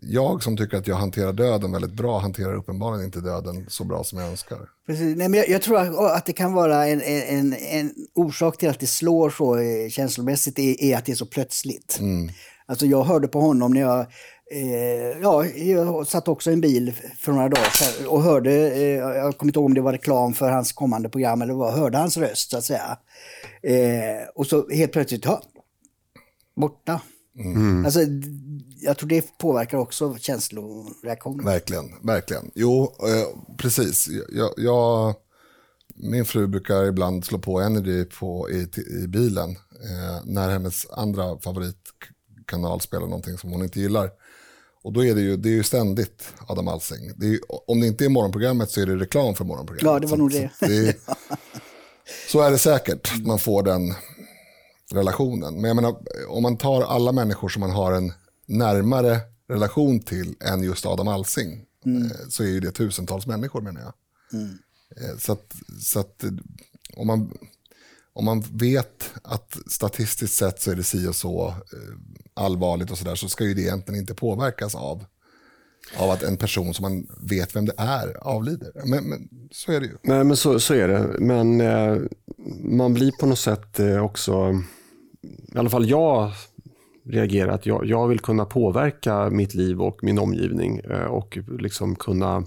jag som tycker att jag hanterar döden väldigt bra hanterar uppenbarligen inte döden så bra som jag önskar. Precis. Nej, men jag, jag tror att det kan vara en, en, en orsak till att det slår så eh, känslomässigt är, är att det är så plötsligt. Mm. Alltså jag hörde på honom när jag Eh, ja, jag satt också i en bil för några dagar sedan och hörde, eh, jag kommer inte ihåg om det var reklam för hans kommande program eller vad, hörde hans röst så att säga. Eh, och så helt plötsligt, ja, borta. Mm. Alltså, jag tror det påverkar också känsloreaktioner. Verkligen, verkligen. Jo, eh, precis. Jag, jag, min fru brukar ibland slå på Energy på, i, i bilen eh, när hennes andra favoritkanal spelar någonting som hon inte gillar. Och då är det ju, det är ju ständigt Adam Alsing. Det är, om det inte är morgonprogrammet så är det reklam för morgonprogrammet. Ja, det var nog det. Så, det så är det säkert, man får den relationen. Men jag menar, om man tar alla människor som man har en närmare relation till än just Adam Alsing mm. Eh, så är ju det tusentals människor menar jag. Mm. Eh, så att, så att om, man, om man vet att statistiskt sett så är det si och så eh, allvarligt och sådär så ska ju det egentligen inte påverkas av av att en person som man vet vem det är avlider. Men, men så är det ju. Nej, men så, så är det. Men eh, man blir på något sätt eh, också i alla fall jag reagerar att jag, jag vill kunna påverka mitt liv och min omgivning eh, och liksom kunna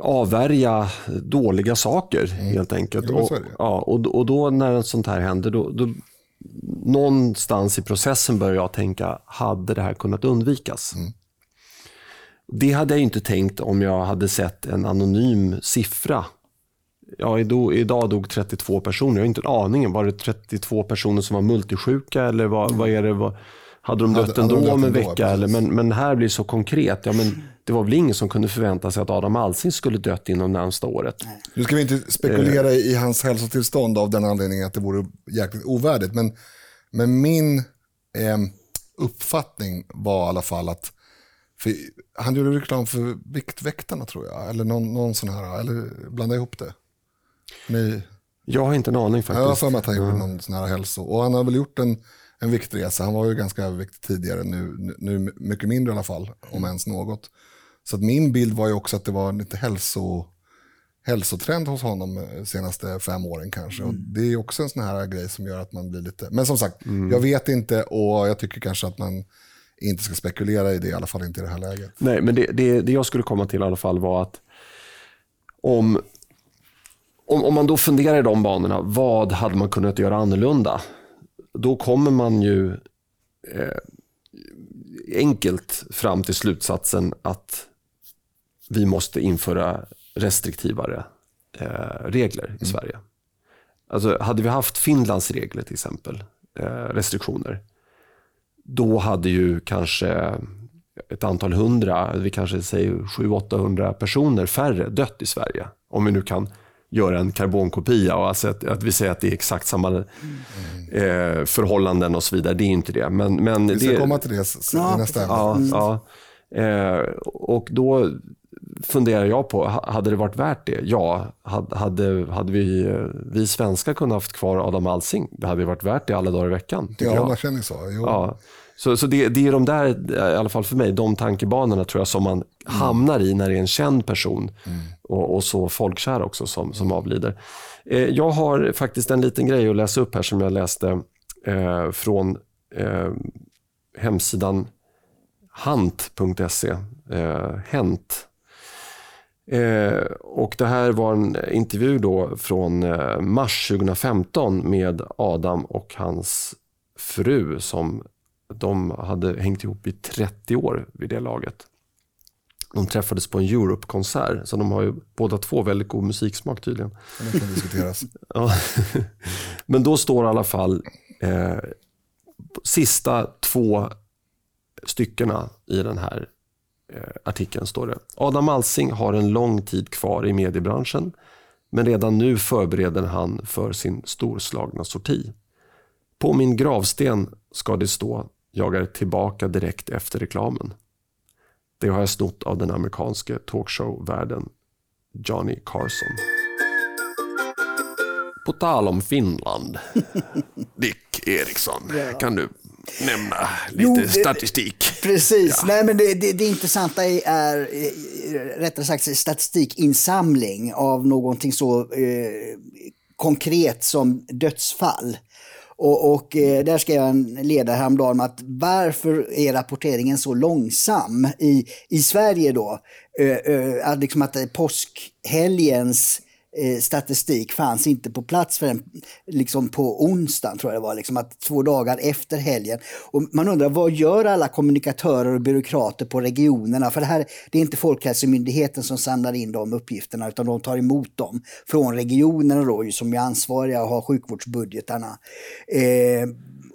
avvärja dåliga saker helt enkelt. Och, ja, och, och då när sånt här händer, då, då, någonstans i processen börjar jag tänka, hade det här kunnat undvikas? Det hade jag inte tänkt om jag hade sett en anonym siffra. Ja, idag, dog 32 personer. Jag har inte en aning. Var det 32 personer som var multisjuka eller vad, vad är det? Vad, hade de dött hade ändå om en vecka? precis. Eller, men, men här blir det så konkret. Ja, men det var väl ingen som kunde förvänta sig att Adam Alsing skulle dött inom närmsta året. Nu ska vi inte spekulera i hans hälsotillstånd av den anledningen att det vore jäkligt ovärdigt. Men, men min eh, uppfattning var i alla fall att för han gjorde reklam för Viktväktarna tror jag. Eller någon, någon sån här, eller blanda ihop det. Ni, Jag har inte en aning jag har faktiskt. för mig att han gjorde någon sån här hälso. Och han har väl gjort en, en viktresa. Han var ju ganska överviktig tidigare, nu, nu, mycket mindre i alla fall, om ens något. Så att min bild var ju också att det var lite hälso, hälsotrend hos honom de senaste fem åren kanske. Och det är också en sån här grej som gör att man blir lite... Men som sagt, jag vet inte och jag tycker kanske att man inte ska spekulera i det, i alla fall inte i det här läget. Nej, men det, det, det jag skulle komma till i alla fall var att om, om, om man då funderar i de banorna, vad hade man kunnat göra annorlunda? Då kommer man ju eh, enkelt fram till slutsatsen att vi måste införa restriktivare eh, regler i Sverige. Alltså, hade vi haft Finlands regler till exempel, eh, restriktioner, då hade ju kanske ett antal hundra, vi kanske säger 700-800 personer färre dött i Sverige. Om vi nu kan göra en karbonkopia och alltså att, att vi säger att det är exakt samma eh, förhållanden och så vidare. Det är inte det. Men, men Vi ska det, komma till det Ja, nästa ämne. Ja, ja. Eh, och då funderar jag på, ha- hade det varit värt det? Ja, hade, hade, hade vi, eh, vi svenskar kunnat haft kvar Adam Alsing? Det hade varit värt det alla dagar i veckan, Ja, jag. man känner så. Jo. Ja. Så, så det, det är de där, i alla fall för mig, de tankebanorna tror jag som man hamnar i när det är en känd person och, och så folkkär också som, som avlider. Eh, jag har faktiskt en liten grej att läsa upp här som jag läste eh, från eh, hemsidan hant.se. Eh, Hänt. Eh, och det här var en intervju då från eh, mars 2015 med Adam och hans fru som de hade hängt ihop i 30 år vid det laget. De träffades på en Europe-konsert, så de har ju båda två väldigt god musiksmak tydligen. Det kan diskuteras. Ja. Men då står i alla fall eh, sista två styckena i den här eh, artikeln står det. Adam Alsing har en lång tid kvar i mediebranschen men redan nu förbereder han för sin storslagna sorti. På min gravsten ska det stå “Jag är tillbaka direkt efter reklamen”. Det har jag snott av den amerikanske talkshow-värden Johnny Carson. På tal om Finland, Dick Eriksson, kan du nämna lite Jo, det- statistik? Precis. Nej, men det, det, det intressanta är, är rättare sagt statistikinsamling av någonting så eh, konkret som dödsfall. Och, och eh, där skrev jag en ledare häromdagen om att varför är rapporteringen så långsam i, i Sverige då? Eh, eh, att liksom att eh, påskhelgens eh, statistik fanns inte på plats förrän liksom på onsdagen, tror jag det var, liksom att två dagar efter helgen. Och man undrar vad gör alla kommunikatörer och byråkrater på regionerna? För det här det är inte Folkhälsomyndigheten som samlar in de uppgifterna utan de tar emot dem från regionerna då, som är ansvariga och har sjukvårdsbudgetarna. Eh,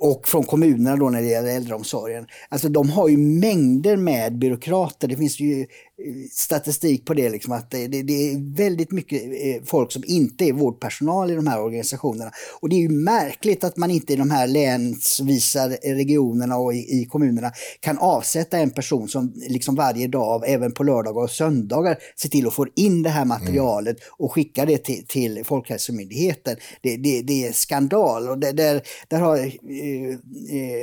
och från kommunerna då när det gäller äldreomsorgen. Alltså de har ju mängder med byråkrater. Det finns ju eh, statistik på det, liksom, att det, det, är väldigt mycket eh, folk som inte är vårdpersonal i de här organisationerna. Och det är ju märkligt att man inte i de här länsvisa regionerna och i, i kommunerna kan avsätta en person som liksom varje dag, även på lördagar och söndagar, ser till att få in det här materialet och skicka det till, till Folkhälsomyndigheten. Det, det, det är skandal. Och det, där, där har eh,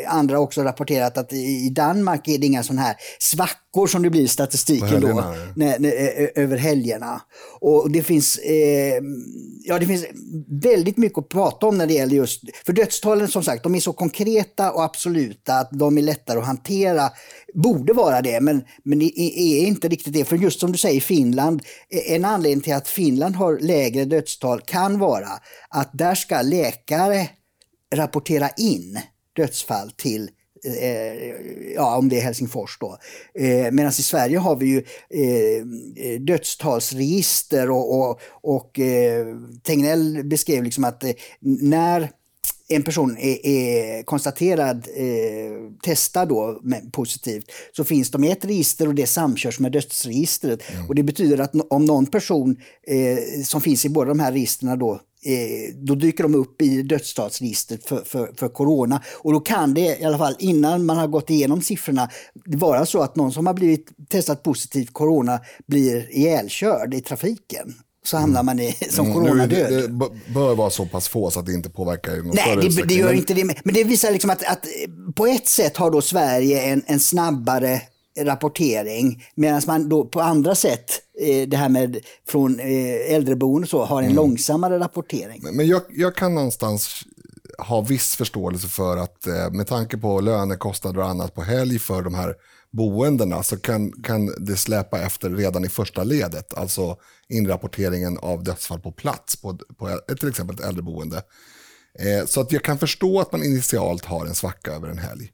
andra också rapporterat att i Danmark är det inga sådana här svackor som det blir i statistiken då, när, när, över helgerna. Och det finns, eh, ja, det finns väldigt mycket att prata om när det gäller just, för dödstalen som sagt, de är så konkreta och absoluta att de är lättare att hantera. Borde vara det, men, men det är inte riktigt det. För just som du säger, Finland, en anledning till att Finland har lägre dödstal kan vara att där ska läkare rapportera in dödsfall till Eh, ja, om det är Helsingfors då. Eh, Medan i Sverige har vi ju eh, dödstalsregister och, och, och eh, Tegnell beskrev liksom att eh, när en person är, är konstaterad eh, testad då med, positivt så finns de i ett register och det samkörs med dödsregistret. Mm. Och det betyder att om någon person eh, som finns i båda de här registren då Eh, då dyker de upp i dödstalsregistret för, för, för corona. Och då kan det, i alla fall innan man har gått igenom siffrorna, vara så att någon som har blivit testat positivt corona blir ihjälkörd i trafiken så hamnar man i, som mm. coronadöd. Det, det, bör vara så pass få så att det inte påverkar i någon Nej, det, det gör inte det. Men det visar liksom att, att på ett sätt har då Sverige en, en snabbare rapportering medan man då på andra sätt, eh, det här med från eh, äldreboende så, har en mm. långsammare rapportering. Men jag, jag kan någonstans ha viss förståelse för att eh, med tanke på lönekostnader och annat på helg för de här boendena så kan, kan det släpa efter redan i första ledet, alltså inrapporteringen av dödsfall på plats på, på till exempel ett äldreboende. Eh, så att jag kan förstå att man initialt har en svacka över en helg.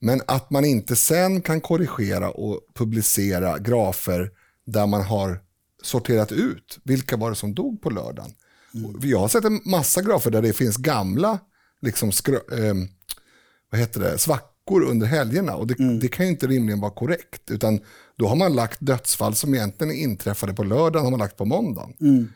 Men att man inte sen kan korrigera och publicera grafer där man har sorterat ut vilka var det som dog på lördagen. Mm. Jag har sett en massa grafer där det finns gamla liksom, eh, vad heter det, svackor under helgerna. Och det, mm. det, kan ju inte rimligen vara korrekt. Utan då har man lagt dödsfall som egentligen inträffade på lördagen, har man lagt på måndagen. Mm.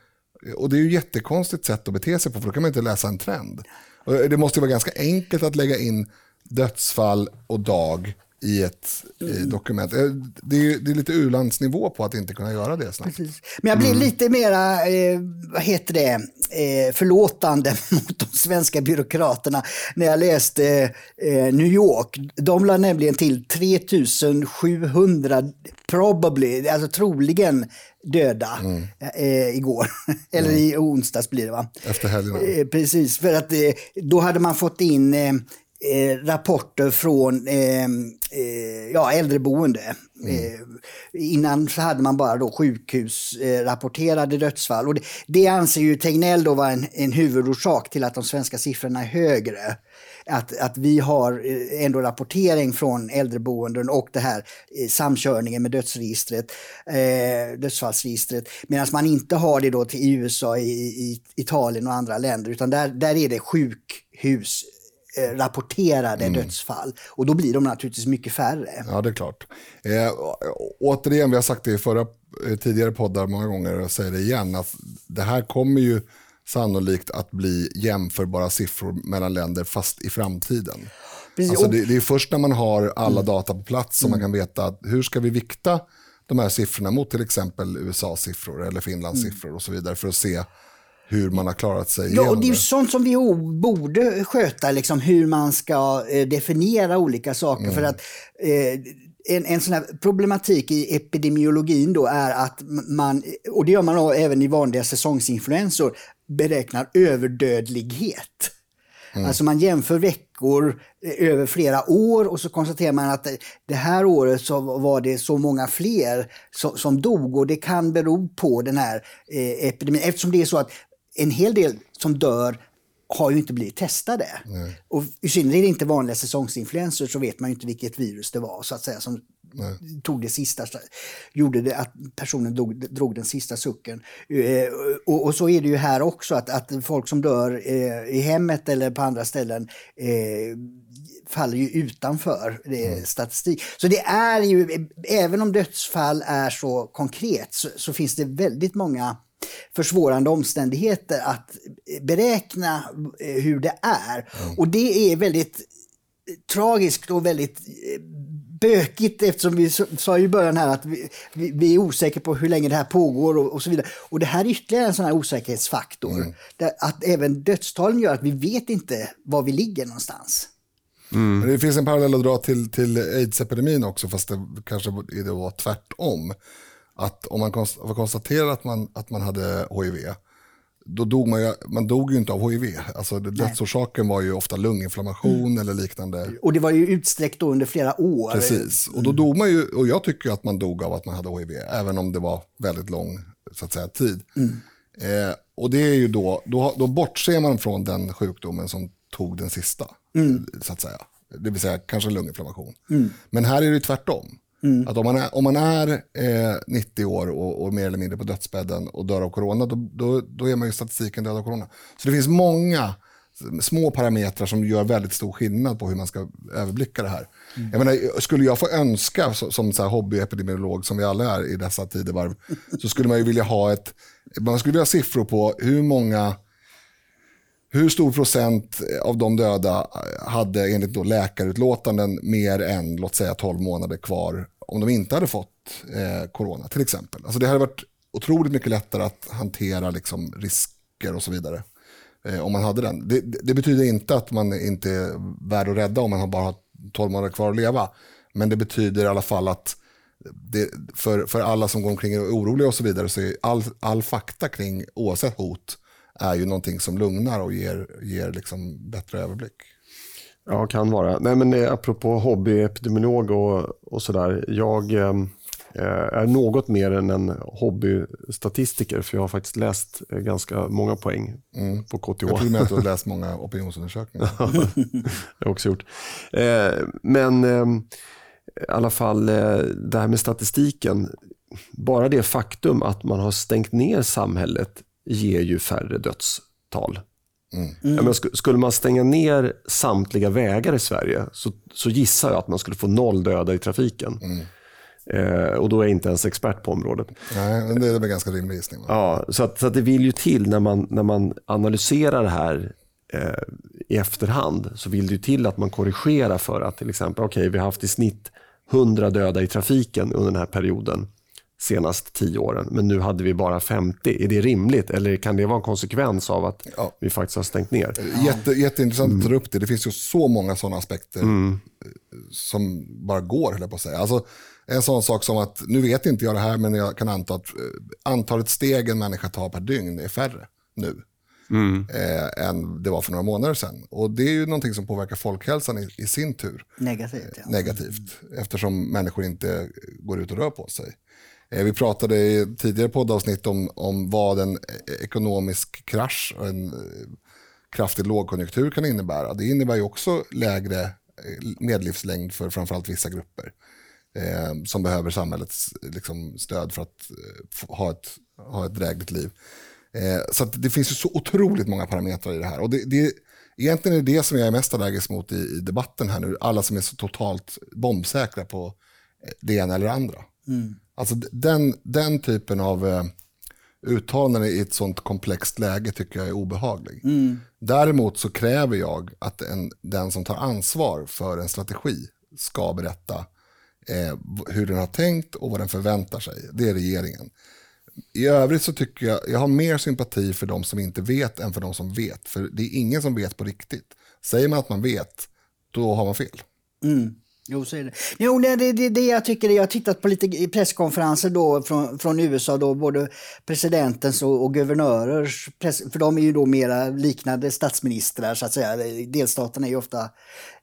Och det är ju ett jättekonstigt sätt att bete sig på, för då kan man inte läsa en trend. Och det måste vara ganska enkelt att lägga in dödsfall och dag i ett mm. dokument. Eh, det är, det är lite u-landsnivå på att inte kunna göra det snabbt. Precis. Men jag blir mm. lite mera, eh, vad heter det, eh, förlåtande mot de svenska byråkraterna när jag läste eh, New York. De la nämligen till 3700 probably, alltså troligen döda mm. eh, igår. Eller mm. i onsdags blir det va? Efter helgen. Eh, precis, för att eh, då hade man fått in eh, eh, rapporter från eh, eh, ja, äldreboende. Mm. Eh, innan så hade man bara då sjukhusrapporterade dödsfall. Och det, det anser ju Tegnell då vara en, en huvudorsak till att de svenska siffrorna är högre att, att vi har eh, ändå rapportering från äldreboenden och det här eh, samkörningen med dödsregistret, eh, dödsfallsregistret. Medan man inte har det då till USA, i, i Italien och andra länder, utan där, där är det sjukhus Eh, rapporterade mm. dödsfall. Och då blir de naturligtvis mycket färre. Ja, det är klart. Eh, återigen, vi har sagt det i förra, eh, tidigare poddar många gånger och jag säger det igen, att det här kommer ju sannolikt att bli jämförbara siffror mellan länder fast i framtiden. Alltså det, det, är först när man har alla mm. data på plats som mm. man kan veta hur ska vi vikta de här siffrorna mot till exempel USA-siffror eller Finlands mm. siffror och så vidare för att se hur man har klarat sig igenom ja, och det. är ju sånt som WHO borde sköta, liksom, hur man ska eh, definiera olika saker. Mm. För att eh, en, en sån här problematik i epidemiologin då är att man, och det gör man även i vanliga säsongsinfluensor, beräknar överdödlighet. Mm. Alltså man jämför veckor eh, över flera år och så konstaterar man att det här året så var det så många fler som, som dog och det kan bero på den här eh, epidemin. Eftersom det är så att en hel del som dör har ju inte blivit testade. Nej. Och i synnerhet inte vanliga säsongsinfluenser så vet man ju inte vilket virus det var så att säga som Nej. tog det sista, gjorde det att personen dog, drog den sista sucken. Eh, och, och, så är det ju här också att, att folk som dör eh, i hemmet eller på andra ställen eh, faller ju utanför mm. statistik. Så det är ju, även om dödsfall är så konkret så, så finns det väldigt många försvårande omständigheter att beräkna eh, hur det är. Mm. Och det är väldigt eh, tragiskt och väldigt eh, bökigt eftersom vi sa i början här att vi, vi, vi är osäkra på hur länge det här pågår och, och, så vidare. Och det här är ytterligare en sån här osäkerhetsfaktor. Mm. att även dödstalen gör att vi vet inte var vi ligger någonstans. Mm. Det finns en parallell att dra till, till aids-epidemin också, fast det kanske det var tvärtom. Att om man konstaterar att man, att man hade HIV, då dog man, ju, man dog ju inte av HIV. Alltså dödsorsaken var ju ofta lunginflammation mm. eller liknande. Och det var ju utsträckt då under flera år. Precis, och då dog man ju, och jag tycker att man dog av att man hade HIV, även om det var väldigt lång så att säga, tid. Mm. Eh, och det är ju då, då, då bortser man från den sjukdomen som tog den sista, mm. så att säga. Det vill säga kanske lunginflammation. Mm. Men här är det tvärtom. Mm. Att om man är, om man är eh, 90 år och, och, mer eller mindre på dödsbädden och dör av corona, då, då, då är man ju statistiken död av corona. Så det finns många små parametrar som gör väldigt stor skillnad på hur man ska överblicka det här. Mm. Jag menar, skulle jag få önska som så här hobbyepidemiolog som vi alla är i dessa tidevarv, så skulle man ju vilja ha ett, man skulle vilja ha siffror på hur många hur stor procent av de döda hade enligt då läkarutlåtanden mer än låt säga 12 månader kvar om de inte hade fått eh, corona till exempel. Alltså det hade varit otroligt mycket lättare att hantera liksom, risker och så vidare eh, om man hade den. Det, det, betyder inte att man inte är värd att rädda om man bara har 12 månader kvar att leva. Men det betyder i alla fall att det, för, för alla som går omkring och är oroliga och så vidare så är all, all fakta kring oavsett hot är ju någonting som lugnar och ger, ger liksom bättre överblick. Ja, kan vara. Nej, men eh, apropå hobbyepidemiolog och, och sådär. Jag eh, är något mer än en hobbystatistiker för jag har faktiskt läst eh, ganska många poäng mm. på KTH. Jag tror med att du har läst många opinionsundersökningar. det har jag också gjort. Eh, men eh, i alla fall eh, det här med statistiken. Bara det faktum att man har stängt ner samhället ger ju färre dödstal. Mm. Mm. Men skulle man stänga ner samtliga vägar i Sverige så, så gissar jag att man skulle få noll döda i trafiken. Mm. Eh, och då är jag inte ens expert på området. Nej, men det är väl ganska rimlig gissning. Ja, så, att, så att det vill ju till när man, när man analyserar det här eh, i efterhand så vill det ju till att man korrigerar för att till exempel, okej okay, vi har haft i snitt 100 döda i trafiken under den här perioden senast tio åren, men nu hade vi bara 50. Är det rimligt eller kan det vara en konsekvens av att ja. vi faktiskt har stängt ner? Jätte, jätteintressant mm. att ta upp det. Det finns ju så många sådana aspekter mm. som bara går, höll jag på att säga. Alltså, en sån sak som att, nu vet inte jag det här, men jag kan anta att eh, antalet steg en människa tar per dygn är färre nu. Mm. Eh, än det var för några månader sedan. Och det är ju någonting som påverkar folkhälsan i, i sin tur. Negativt. Ja. Negativt, eftersom människor inte går ut och rör på sig. Eh, vi pratade i tidigare poddavsnitt om, om vad en ekonomisk krasch och en eh, kraftig lågkonjunktur kan innebära. Det innebär ju också lägre eh, medellivslängd för framförallt vissa grupper eh, som behöver samhällets liksom, stöd för att eh, ha, ett, ha ett drägligt liv. Eh, så det finns ju så otroligt många parametrar i det här. Och det, det, egentligen är det det som jag är mest allergisk mot i, i debatten här nu. Alla som är så totalt bombsäkra på det ena eller det andra. Mm. Alltså den, den typen av eh, uttalanden i ett sånt komplext läge tycker jag är obehaglig. Mm. Däremot så kräver jag att en, den som tar ansvar för en strategi ska berätta eh, hur den har tänkt och vad den förväntar sig. Det är regeringen. I övrigt så tycker jag, jag har mer sympati för de som inte vet än för de som vet. För det är ingen som vet på riktigt. Säger man att man vet, då har man fel. Mm. Jo, så är det. Jo, det, det, det, det jag tycker, jag har tittat på lite presskonferenser då från, från USA, då, både presidentens och, och guvernörers, press, för de är ju då mera liknande statsministrar så att säga. Delstaterna är ju ofta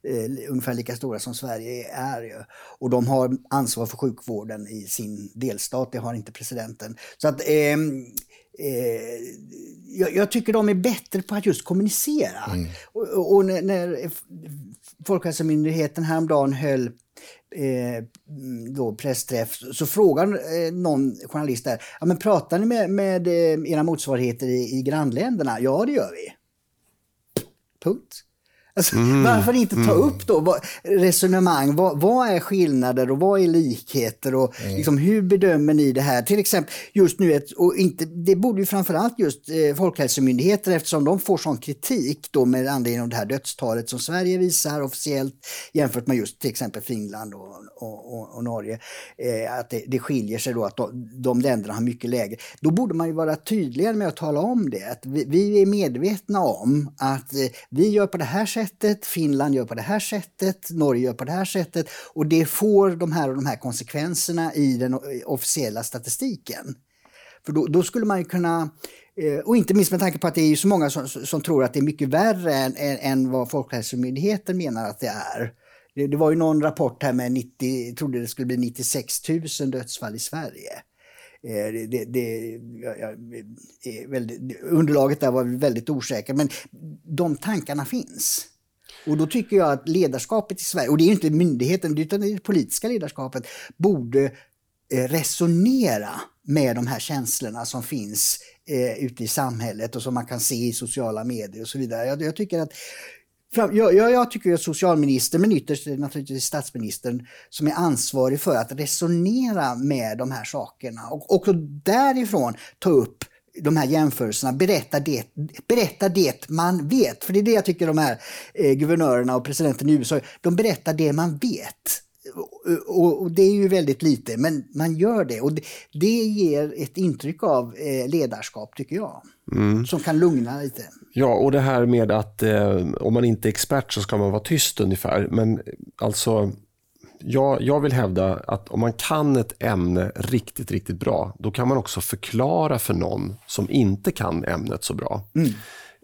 eh, ungefär lika stora som Sverige är. Ju. Och de har ansvar för sjukvården i sin delstat, det har inte presidenten. Så att... Eh, jag, jag, tycker de är bättre på att just kommunicera. Mm. Och, och, när, när Folkhälsomyndigheten häromdagen höll eh, då pressträff så frågar eh, någon journalist där, ja, men pratar ni med, med eh, era motsvarigheter i, i grannländerna? Ja, det gör vi. Punkt. Alltså, mm. Varför inte ta mm. upp då vad, resonemang? Vad, vad, är skillnader och vad är likheter? Och mm. liksom, hur bedömer ni det här? Till exempel just nu, ett, och inte, det borde ju framförallt just eh, Folkhälsomyndigheten eftersom de får sån kritik då med anledning av det här dödstalet som Sverige visar officiellt jämfört med just till exempel Finland och, och, och, och Norge. Eh, att det, det skiljer sig då att de, de länderna har mycket lägre. Då borde man ju vara tydligare med att tala om det. Att vi, vi är medvetna om att eh, vi gör på det här sättet sättet, Finland gör på det här sättet, Norge gör på det här sättet och det får de här och de här konsekvenserna i den officiella statistiken. För då, då skulle man ju kunna, eh, och inte minst med tanke på att det är så många som, som tror att det är mycket värre än, än, vad Folkhälsomyndigheten menar att det är. Det, det, var ju någon rapport här med 90, trodde det skulle bli 96 000 dödsfall i Sverige. Eh, det, det, det, ja, väldigt, underlaget där var väldigt osäkert, men de tankarna finns. Och då tycker jag att ledarskapet i Sverige, och det är inte myndigheten utan det politiska ledarskapet, borde eh, resonera med de här känslorna som finns eh, ute i samhället och som man kan se i sociala medier och så vidare. Jag, jag tycker att jag, jag, jag, tycker att socialministern, men ytterst är det naturligtvis statsministern som är ansvarig för att resonera med de här sakerna och också därifrån ta upp de här jämförelserna, berätta det, berätta det man vet. För det är det jag tycker de här eh, guvernörerna och presidenten i USA, de berättar det man vet. Och, och, det är ju väldigt lite, men man gör det. Och det, det ger ett intryck av eh, ledarskap, tycker jag, mm. som kan lugna lite. Ja, och det här med att eh, om man inte är expert så ska man vara tyst ungefär. Men alltså, jag, jag vill hävda att om man kan ett ämne riktigt, riktigt bra, då kan man också förklara för någon som inte kan ämnet så bra. Mm.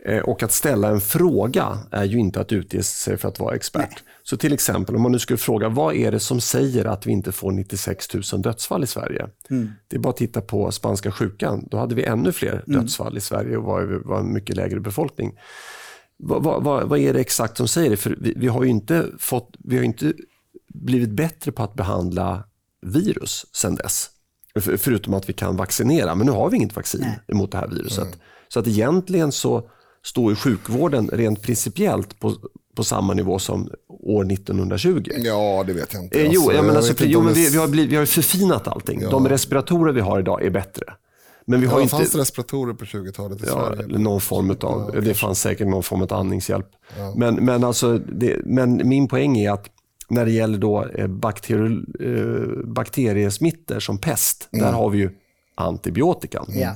Eh, och att ställa en fråga är ju inte att utge sig för att vara expert. Nej. Så till exempel om man nu skulle fråga vad är det som säger att vi inte får 96 000 dödsfall i Sverige? Mm. Det är bara att titta på spanska sjukan. Då hade vi ännu fler mm. dödsfall i Sverige och var, var en mycket lägre befolkning. Vad, vad, vad, är det exakt som säger det? För vi, vi har ju inte, fått, vi har inte blivit bättre på att behandla virus sen dess. För, förutom att vi kan vaccinera, men nu har vi inget vaccin Nej. mot det här viruset. Mm. Så att egentligen så står sjukvården rent principiellt på, på samma nivå som år 1920? Ja, det vet jag inte. Eh, jo, alltså, jag menar, alltså, jo, men vi, vi, har blivit, vi har förfinat allting. Ja. De respiratorer vi har idag är bättre. Men vi har ja, inte... fanns det respiratorer på 20-talet i ja, Sverige? Någon form av, ja, det fanns säkert någon form av andningshjälp. Ja. Men, men, alltså, det, men min poäng är att när det gäller då eh, bakteri, eh, bakteriesmittor som pest, mm. där har vi ju antibiotikan. Mm.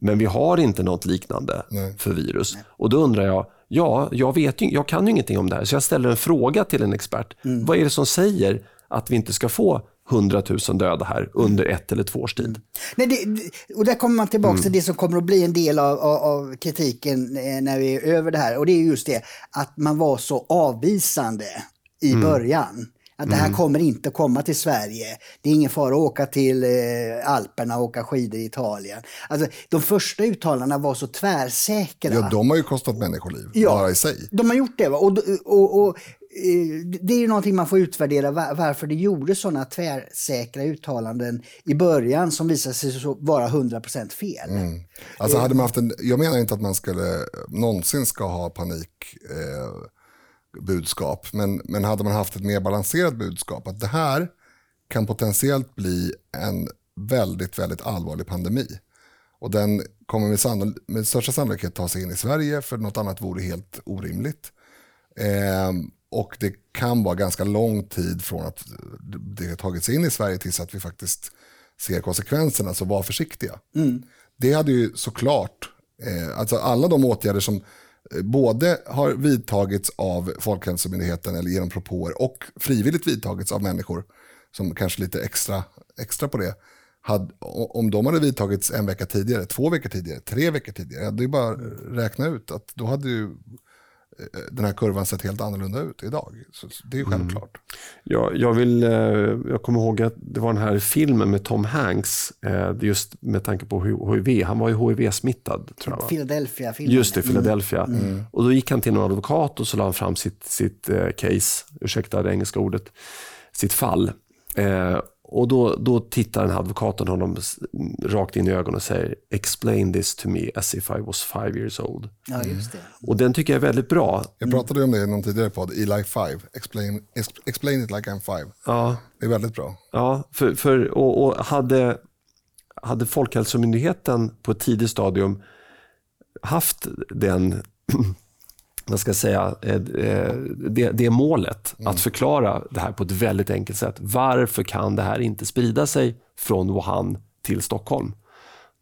Men vi har inte något liknande Nej. för virus. Nej. Och då undrar jag, ja, jag, vet ju, jag kan ju ingenting om det här, så jag ställer en fråga till en expert. Mm. Vad är det som säger att vi inte ska få 100 000 döda här under ett eller två års tid. Mm. Nej, det, och där kommer man tillbaka mm. till det som kommer att bli en del av, av, av, kritiken eh, när vi är över det här. Och det är just det att man var så avvisande i mm. början. Att det här mm. kommer inte komma till Sverige. Det är ingen fara att åka till eh, Alperna och åka skidor i Italien. Alltså, de första uttalandena var så tvärsäkra. Ja, de har ju kostat människoliv ja, bara i sig. De har gjort det. Va? Och, och, och, eh, det är ju någonting man får utvärdera varför det gjorde sådana tvärsäkra uttalanden i början som visade sig vara 100% fel. Mm. Alltså hade man haft en, jag menar inte att man skulle någonsin ska ha panik eh, budskap. Men, men hade man haft ett mer balanserat budskap, att det här kan potentiellt bli en väldigt, väldigt allvarlig pandemi. Och den kommer med, sannolik med största sannolikhet ta sig in i Sverige, för något annat vore helt orimligt. Eh, och det kan vara ganska lång tid från att det har tagit sig in i Sverige tills att vi faktiskt ser konsekvenserna, så var försiktiga. Mm. Det hade ju såklart, eh, alltså alla de åtgärder som både har vidtagits av Folkhälsomyndigheten eller genom propåer och frivilligt vidtagits av människor som kanske lite extra, extra på det. Hade, om de hade vidtagits en vecka tidigare, två veckor tidigare, tre veckor tidigare, det är bara att räkna ut att då hade ju den här kurvan sett helt annorlunda ut idag. Så det är ju mm. självklart. Mm. Ja, jag, vill, eh, jag kommer ihåg att det var den här filmen med Tom Hanks, eh, just med tanke på HIV. Han var ju HIV-smittad. Tror jag, Philadelphia-filmen. Just det, Philadelphia. Mm. mm. Och då gick han till någon advokat och så la han fram sitt, sitt case, ursäkta det engelska ordet, sitt fall. Och då, då tittar den här advokaten honom rakt in i ögonen och säger “Explain this to me as if I was five years old”. Ja, just det. Och den tycker jag är väldigt bra. Jag pratade om det i någon tidigare podd, Eli Five. Explain, explain it like I'm five. Ja. Det är väldigt bra. Ja, för, för, och, och hade, hade Folkhälsomyndigheten på ett tidigt stadium haft den vad ska säga, eh, eh, det, det målet, mm. att förklara det här på ett väldigt enkelt sätt. Varför kan det här inte sprida sig från Wuhan till Stockholm?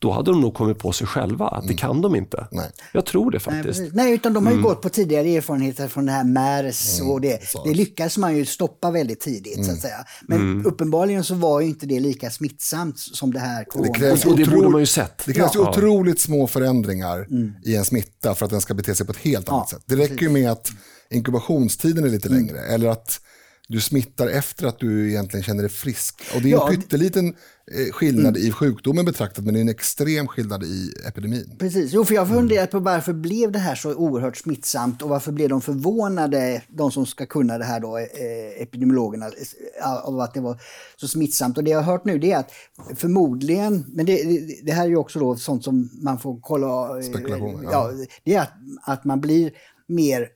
Då hade de nog kommit på sig själva att det kan de inte. Nej. Jag tror det faktiskt. Nej, utan de har ju gått på tidigare erfarenheter från det här MERS och det, det lyckades man ju stoppa väldigt tidigt så att säga. Men uppenbarligen så var ju inte det lika smittsamt som det här corona. krävs Och det borde man ju sett. Det krävs ju Ja. otroligt små förändringar i en smitta för att den ska bete sig på ett helt annat sätt. Det räcker ju med att inkubationstiden är lite längre eller att du smittar efter att du egentligen känner dig frisk. Och det är Ja, en pytteliten eh, skillnad i sjukdomen betraktat men det är en extrem skillnad i epidemin. Precis, jo, för jag har funderat på varför blev det här så oerhört smittsamt och varför blev de förvånade, de som ska kunna det här då, eh, epidemiologerna, eh, av att det var så smittsamt. Och det jag har hört nu det är att förmodligen, men det, det- här är ju också då sånt som man får kolla. Spekulationer, Ja, det är att, att man blir mer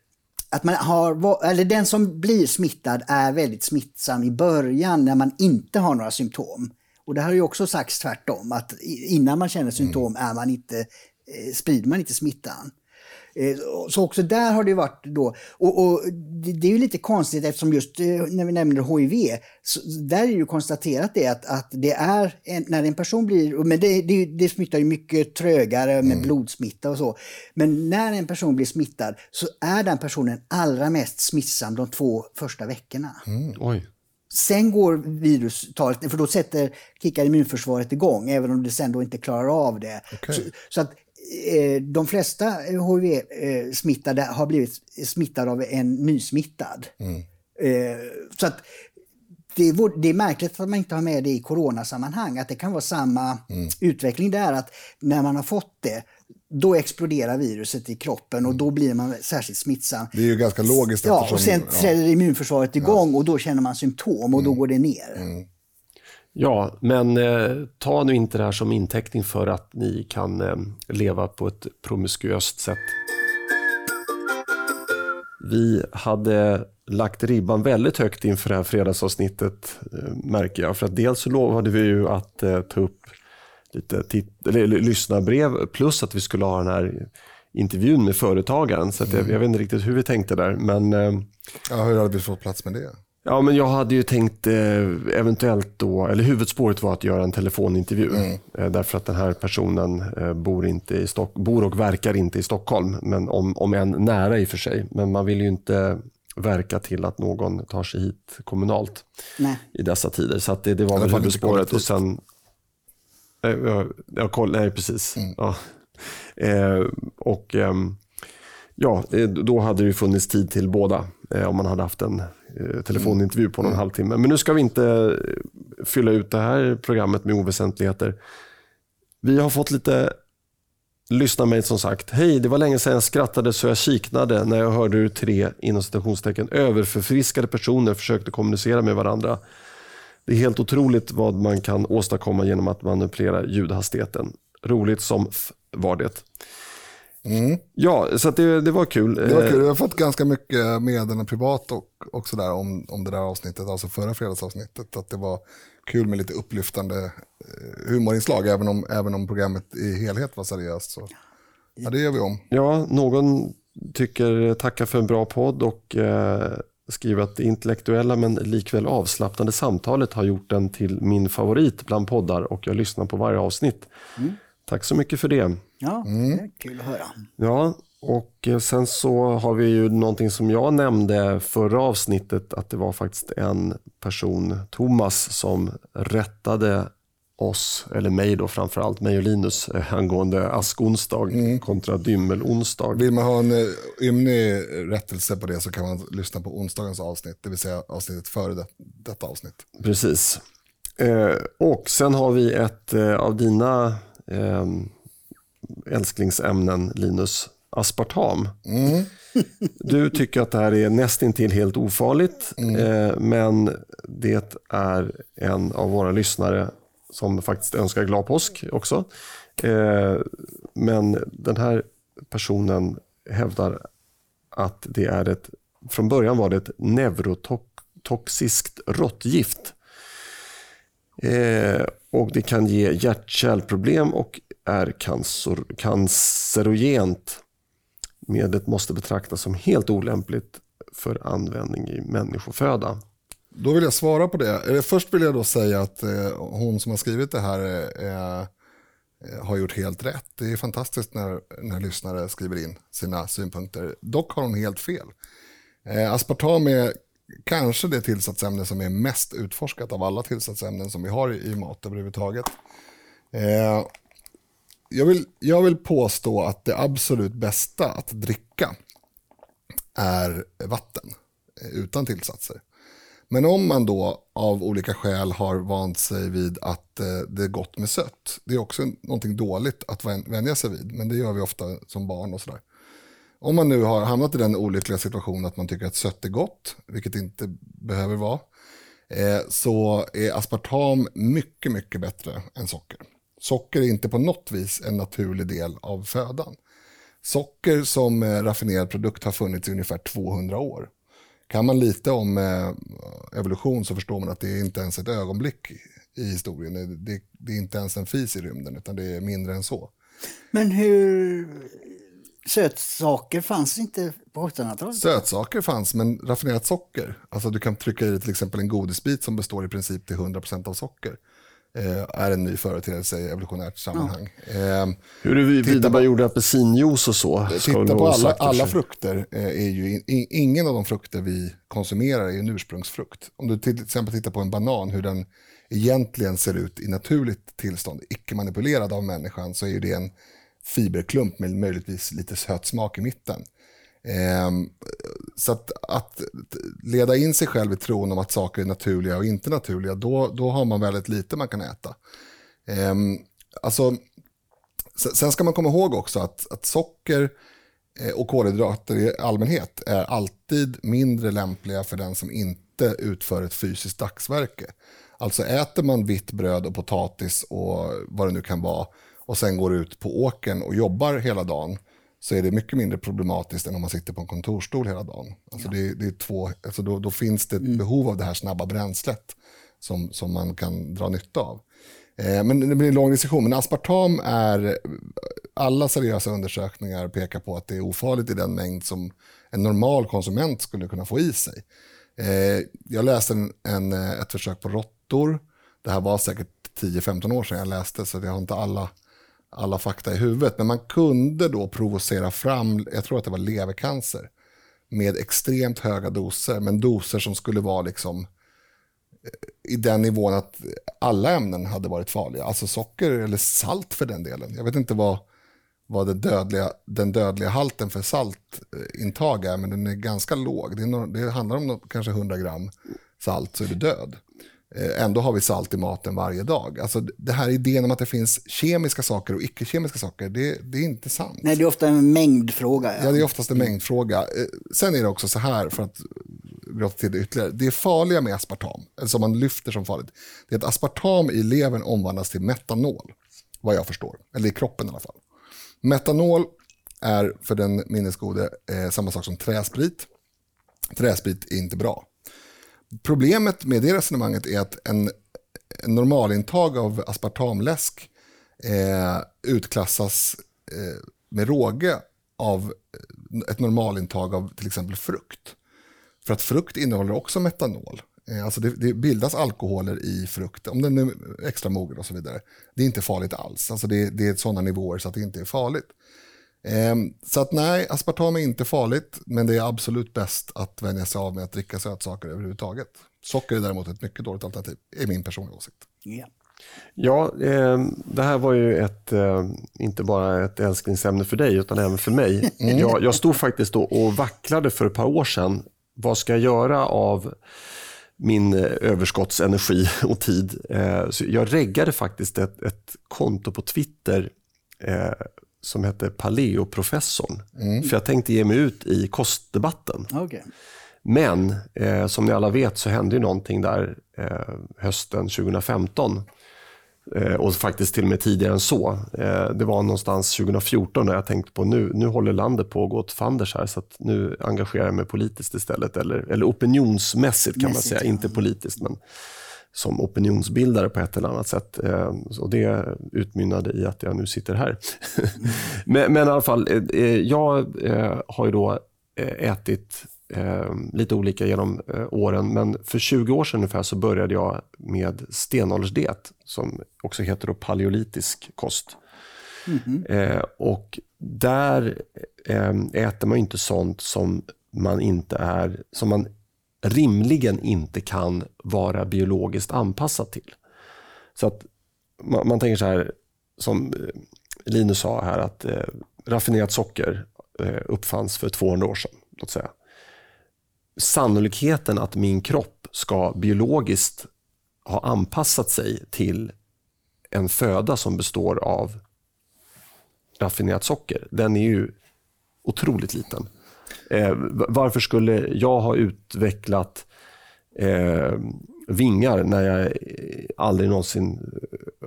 att man har, eller den som blir smittad är väldigt smittsam i början när man inte har några symptom. Och det har ju också sagts tvärtom, att innan man känner symptom är man inte, eh, sprider man inte smittan. Eh, Så också där har det varit då, och, och det, är ju lite konstigt eftersom just eh, när vi nämner HIV, där är ju konstaterat det att, att det är, en, när en person blir, men det, det, det smittar ju mycket trögare med blodsmitta och så, men när en person blir smittad så är den personen allra mest smittsam de två första veckorna. Oj. Sen går virustalet, för då sätter, kickar immunförsvaret igång, även om det sen då inte klarar av det. Okej. Så, så att eh, de flesta HIV-smittade har blivit smittade av en nysmittad. Eh, så att det är, det är märkligt att man inte har med det i coronasammanhang, att det kan vara samma utveckling där, att när man har fått det, då exploderar viruset i kroppen och då blir man särskilt smittsam. Det är ju ganska logiskt Ja, och sen ja. träder immunförsvaret igång och då känner man symptom och då går det ner. Ja, men eh, ta nu inte det här som inteckning för att ni kan eh, leva på ett promiskuöst sätt. Vi hade lagt ribban väldigt högt inför det här fredagsavsnittet eh, märker jag. För att dels så lovade vi ju att eh, ta upp lite eller, lyssnarbrev plus att vi skulle ha den här intervjun med företagaren. Så att jag, jag vet inte riktigt hur vi tänkte där. Men eh, Ja, hur hade vi fått plats med det? Ja, men jag hade ju tänkt eh, eventuellt då, eller huvudspåret var att göra en telefonintervju. Eh, därför att den här personen eh, bor, inte i Stock bor och verkar inte i Stockholm, men om, om än nära i och för sig. Men man vill ju inte verka till att någon tar sig hit kommunalt Nej. i dessa tider. Så att det, det var väl huvudspåret. Och sen, eh, ja, ja, koll, nej, precis. Ja. Eh, och ehm, ja, eh, då hade det funnits tid till båda eh, om man hade haft en eh, telefonintervju på någon halvtimme. Men nu ska vi inte eh, fylla ut det här programmet med oväsentligheter. Vi har fått lite lyssnarmail som sagt. Hej, det var länge sedan jag skrattade så jag kiknade när jag hörde hur tre inom citationstecken överförfriskade personer försökte kommunicera med varandra. Det är helt otroligt vad man kan åstadkomma genom att manipulera ljudhastigheten. Roligt som f var det. Ja, så det, det var kul. Mm. Det var Eh, kul. Jag har fått ganska mycket meddelanden privat och också där om, om det där avsnittet, alltså förra fredagsavsnittet. Att det var kul med lite upplyftande eh, humorinslag, även om, även om programmet i helhet var seriöst. Så. Ja, det gör vi om. Ja, någon tycker tacka för en bra podd och eh, skriver att det intellektuella men likväl avslappnande samtalet har gjort den till min favorit bland poddar och jag lyssnar på varje avsnitt. Tack så mycket för det. Ja, det är kul att höra. Ja, och eh, sen så har vi ju någonting som jag nämnde förra avsnittet att det var faktiskt en person, Thomas, som rättade oss, eller mig då framförallt, mig och Linus, eh, angående askonsdag kontra dymmelonsdag. Vill man ha en eh, ymnig rättelse på det så kan man lyssna på onsdagens avsnitt, det vill säga avsnittet före det, detta avsnitt. Precis. Eh, och sen har vi ett eh, av dina eh, älsklingsämnen, Linus, aspartam. Du tycker att det här är nästintill helt ofarligt, eh, men det är en av våra lyssnare som faktiskt önskar glad påsk också. Eh, men den här personen hävdar att det är ett, från början var det ett neurotoxiskt råttgift. Eh, och det kan ge hjärt-kärlproblem och är cancer, cancerogent. Medlet måste betraktas som helt olämpligt för användning i människoföda. Då vill jag svara på det. Eller Först vill jag då säga att eh, hon som har skrivit det här eh, eh, har gjort helt rätt. Det är fantastiskt när, när lyssnare skriver in sina synpunkter. Dock har hon helt fel. Aspartam är kanske det tillsatsämne som är mest utforskat av alla tillsatsämnen som vi har i, mat överhuvudtaget. Eh, jag, vill, jag vill påstå att det absolut bästa att dricka är vatten utan tillsatser. Men om man då av olika skäl har vant sig vid att eh, det är gott med sött, det är också någonting dåligt att vänja sig vid, men det gör vi ofta som barn och sådär. Om man nu har hamnat i den olyckliga situationen att man tycker att sött är gott, vilket inte behöver vara, eh, så är aspartam mycket, mycket bättre än socker. Socker är inte på något vis en naturlig del av födan. Socker som eh, raffinerad produkt har funnits i ungefär 200 år. Kan man lite om eh, evolution så förstår man att det är inte ens ett ögonblick i historien. Det, det är inte ens en fis i rymden, utan det är mindre än så. Men hur... Sötsaker fanns inte på 1800-talet? Sötsaker fanns, men raffinerat socker. Alltså du kan trycka i till exempel en godisbit som består i princip till 100% av socker. Eh, är en ny företeelse i evolutionärt sammanhang. Ja. Eh, Huruvida man gjorde apelsinjuice och så. Titta på alla, alla frukter. Eh, är ju in, ingen av de frukter vi konsumerar är en ursprungsfrukt. Om du till exempel tittar på en banan, hur den egentligen ser ut i naturligt tillstånd, icke manipulerad av människan, så är det en fiberklump med möjligtvis lite söt smak i mitten. Ehm, så att, att, leda in sig själv i tron om att saker är naturliga och inte naturliga, då, då har man väldigt lite man kan äta. Eh, alltså, sen ska man komma ihåg också att, att socker eh, och kolhydrater i allmänhet är alltid mindre lämpliga för den som inte utför ett fysiskt dagsverke. Alltså äter man vitt bröd och potatis och vad det nu kan vara och sen går ut på åken och jobbar hela dagen så är det mycket mindre problematiskt än om man sitter på en kontorsstol hela dagen. Alltså ja. det, det, är två, alltså då, då finns det ett mm. behov av det här snabba bränslet som, som man kan dra nytta av. Eh, men det blir en lång diskussion. Men aspartam är, alla seriösa undersökningar pekar på att det är ofarligt i den mängd som en normal konsument skulle kunna få i sig. Eh, jag läste en, en, ett försök på råttor. Det här var säkert 10-15 år sedan jag läste, så jag har inte alla alla fakta i huvudet. Men man kunde då provocera fram, jag tror att det var levercancer, med extremt höga doser, men doser som skulle vara liksom eh, i den nivån att alla ämnen hade varit farliga. Alltså socker eller salt för den delen. Jag vet inte vad, vad det dödliga, den dödliga halten för saltintag är, men den är ganska låg. Det, är, det handlar om kanske 100 gram salt så är du död. Eh, ändå har vi salt i maten varje dag. Alltså det här idén om att det finns kemiska saker och icke-kemiska saker, det, det, är inte sant. Nej, det är ofta en mängdfråga. Ja, ja det är oftast en mängdfråga. Eh, sen är det också så här, för att grotta till det ytterligare, det farliga med aspartam, eller som man lyfter som farligt, det är att aspartam i levern omvandlas till metanol, vad jag förstår, eller i kroppen i alla fall. Metanol är för den minnesgode eh, samma sak som träsprit. Träsprit är inte bra. Problemet med det resonemanget är att en, en normalintag av aspartamläsk eh, utklassas eh, med råge av eh, ett normalintag av till exempel frukt. För att frukt innehåller också metanol. Eh, alltså det, det, bildas alkoholer i frukt, om den är extra mogen och så vidare. Det är inte farligt alls. Alltså det, det är sådana nivåer så att det inte är farligt. Ehm, så att nej, aspartam är inte farligt, men det är absolut bäst att vänja sig av med att dricka sötsaker överhuvudtaget. Socker är däremot ett mycket dåligt alternativ, är min personliga åsikt. Yeah. Ja, eh, det här var ju ett, eh, inte bara ett älsklingsämne för dig, utan även för mig. Mm. Jag, jag stod faktiskt då och vacklade för ett par år sedan. Vad ska jag göra av min eh, överskottsenergi och tid? Eh, så jag reggade faktiskt ett, ett konto på Twitter eh, som hette Paleoprofessorn. Mm. För jag tänkte ge mig ut i kostdebatten. Okay. Men eh, som ni alla vet så hände ju någonting där eh, hösten 2015. Eh, och faktiskt till och med tidigare än så. Eh, det var någonstans 2014 när jag tänkte på nu, nu håller landet på att gå åt fanders här så nu engagerar jag mig politiskt istället. Eller, eller opinionsmässigt kan Mässigt, man säga, ja. inte politiskt. Men som opinionsbildare på ett eller annat sätt. Eh, och det utmynnade i att jag nu sitter här. men, men, i alla fall, eh, eh, jag har ju då ätit lite olika genom åren. Men för 20 år sedan ungefär så började jag med stenåldersdiet som också heter paleolitisk kost. Eh, och där äter man inte sånt som man inte är, som man rimligen inte kan vara biologiskt anpassad till. Så att man, man tänker så här, som eh, Linus sa här, att eh, raffinerat socker eh, uppfanns för 200 år sedan. Låt säga. Sannolikheten att min kropp ska biologiskt ha anpassat sig till en föda som består av raffinerat socker, den är ju otroligt liten. Eh, varför skulle jag ha utvecklat eh, vingar när jag aldrig någonsin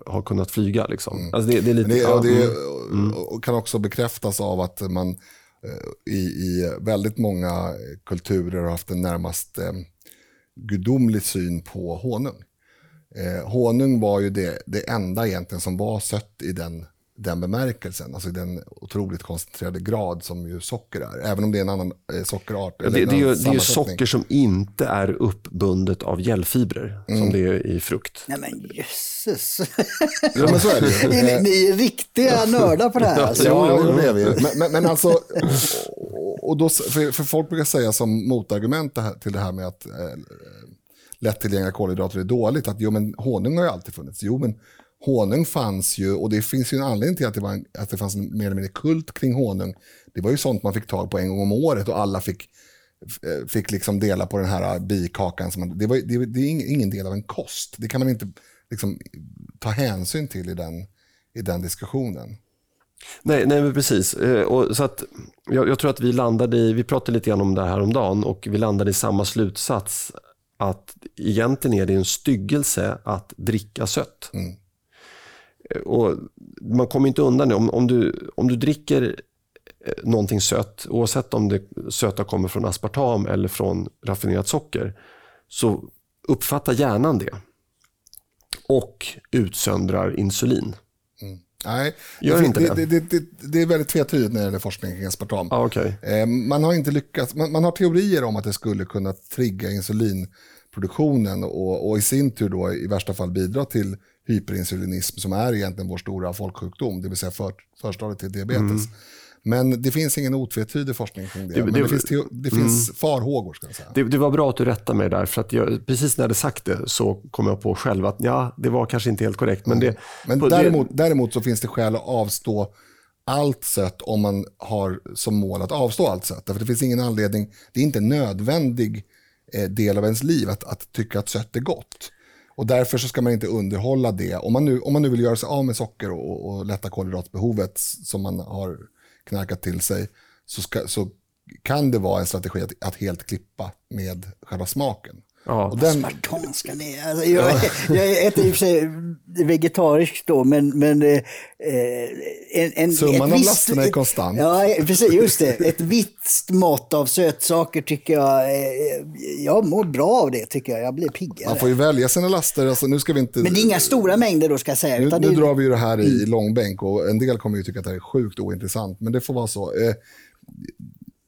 har kunnat flyga? Liksom? Mm. Alltså det, det, är lite, det, och det mm. och kan också bekräftas av att man eh, i, i väldigt många kulturer har haft en närmast eh, gudomlig syn på honung. Eh, honung var ju det, det enda egentligen som var sött i den den bemärkelsen, alltså i den otroligt koncentrerade grad som ju socker är. Även om det är en annan eh, sockerart. Ja, det, det, är ju, det är ju socker som inte är uppbundet av gälfibrer, mm. som det är i frukt. Nej men jösses. ja, men så är det ni, ni är riktiga nördar på det här. Alltså. Ja, det är vi. Men, men, men alltså, och då, för, för, folk brukar säga som motargument det här, till det här med att eh, lättillgängliga kolhydrater är dåligt, att jo men honung har ju alltid funnits. Jo men honung fanns ju, och det finns ju en anledning till att det, var att det fanns en mer eller mindre kult kring honung. Det var ju sånt man fick tag på en gång om året och alla fick, eh, fick liksom dela på den här bikakan. Som man, det, var, det, det är ingen del av en kost. Det kan man inte liksom ta hänsyn till i den, i den diskussionen. Nej, nej men precis. Eh, och så att, jag, jag, tror att vi landade i, vi pratade lite grann om det här om dagen och vi landade i samma slutsats. Att egentligen är det en styggelse att dricka sött. Mm. Och man kommer inte undan det. Om, om, du, om du dricker eh, någonting sött, oavsett om det söta kommer från aspartam eller från raffinerat socker, så uppfattar hjärnan det och utsöndrar insulin. Mm. Nej, Gör det, inte det, det, det, det, är väldigt tvetydigt när det gäller forskning kring aspartam. Ah, okay. Eh, man har inte lyckats, man, man, har teorier om att det skulle kunna trigga insulinproduktionen och, och i sin tur då i värsta fall bidra till hyperinsulinism som är egentligen vår stora folksjukdom, det vill säga för, förstadiet till diabetes. Mm. Men det finns ingen otvetydig forskning kring det. det men det, det finns, det finns mm. farhågor. Ska jag säga. Det, det, var bra att du rättade mig där. För att jag, precis när jag hade sagt det så kom jag på själv att ja, det var kanske inte helt korrekt. Men, mm. men däremot, däremot så finns det skäl att avstå allt sött om man har som mål att avstå allt sött. Därför det finns ingen anledning, det är inte nödvändig Eh, del av ens liv att, att tycka att sött är gott. Och därför så ska man inte underhålla det. Om man nu, om man nu vill göra sig av med socker och, och lätta kolhydratbehovet som man har knarkat till sig så, ska, så kan det vara en strategi att, att helt klippa med själva smaken. Ja. Och den... Spartanska det. Alltså, jag, jag äter i och för sig vegetariskt då, men... men eh, en, en, Summan av lasterna är konstant. Ja, precis. Just det. Ett visst mått av sötsaker tycker jag... Eh, jag mår bra av det, tycker jag. Jag blir piggare. Man får ju välja sina laster. Alltså, nu ska vi inte... Men det är inga stora mängder då, ska jag säga. Nu, nu det... drar vi ju det här i mm. långbänk och en del kommer ju tycka att det här är sjukt ointressant, men det får vara så. Eh,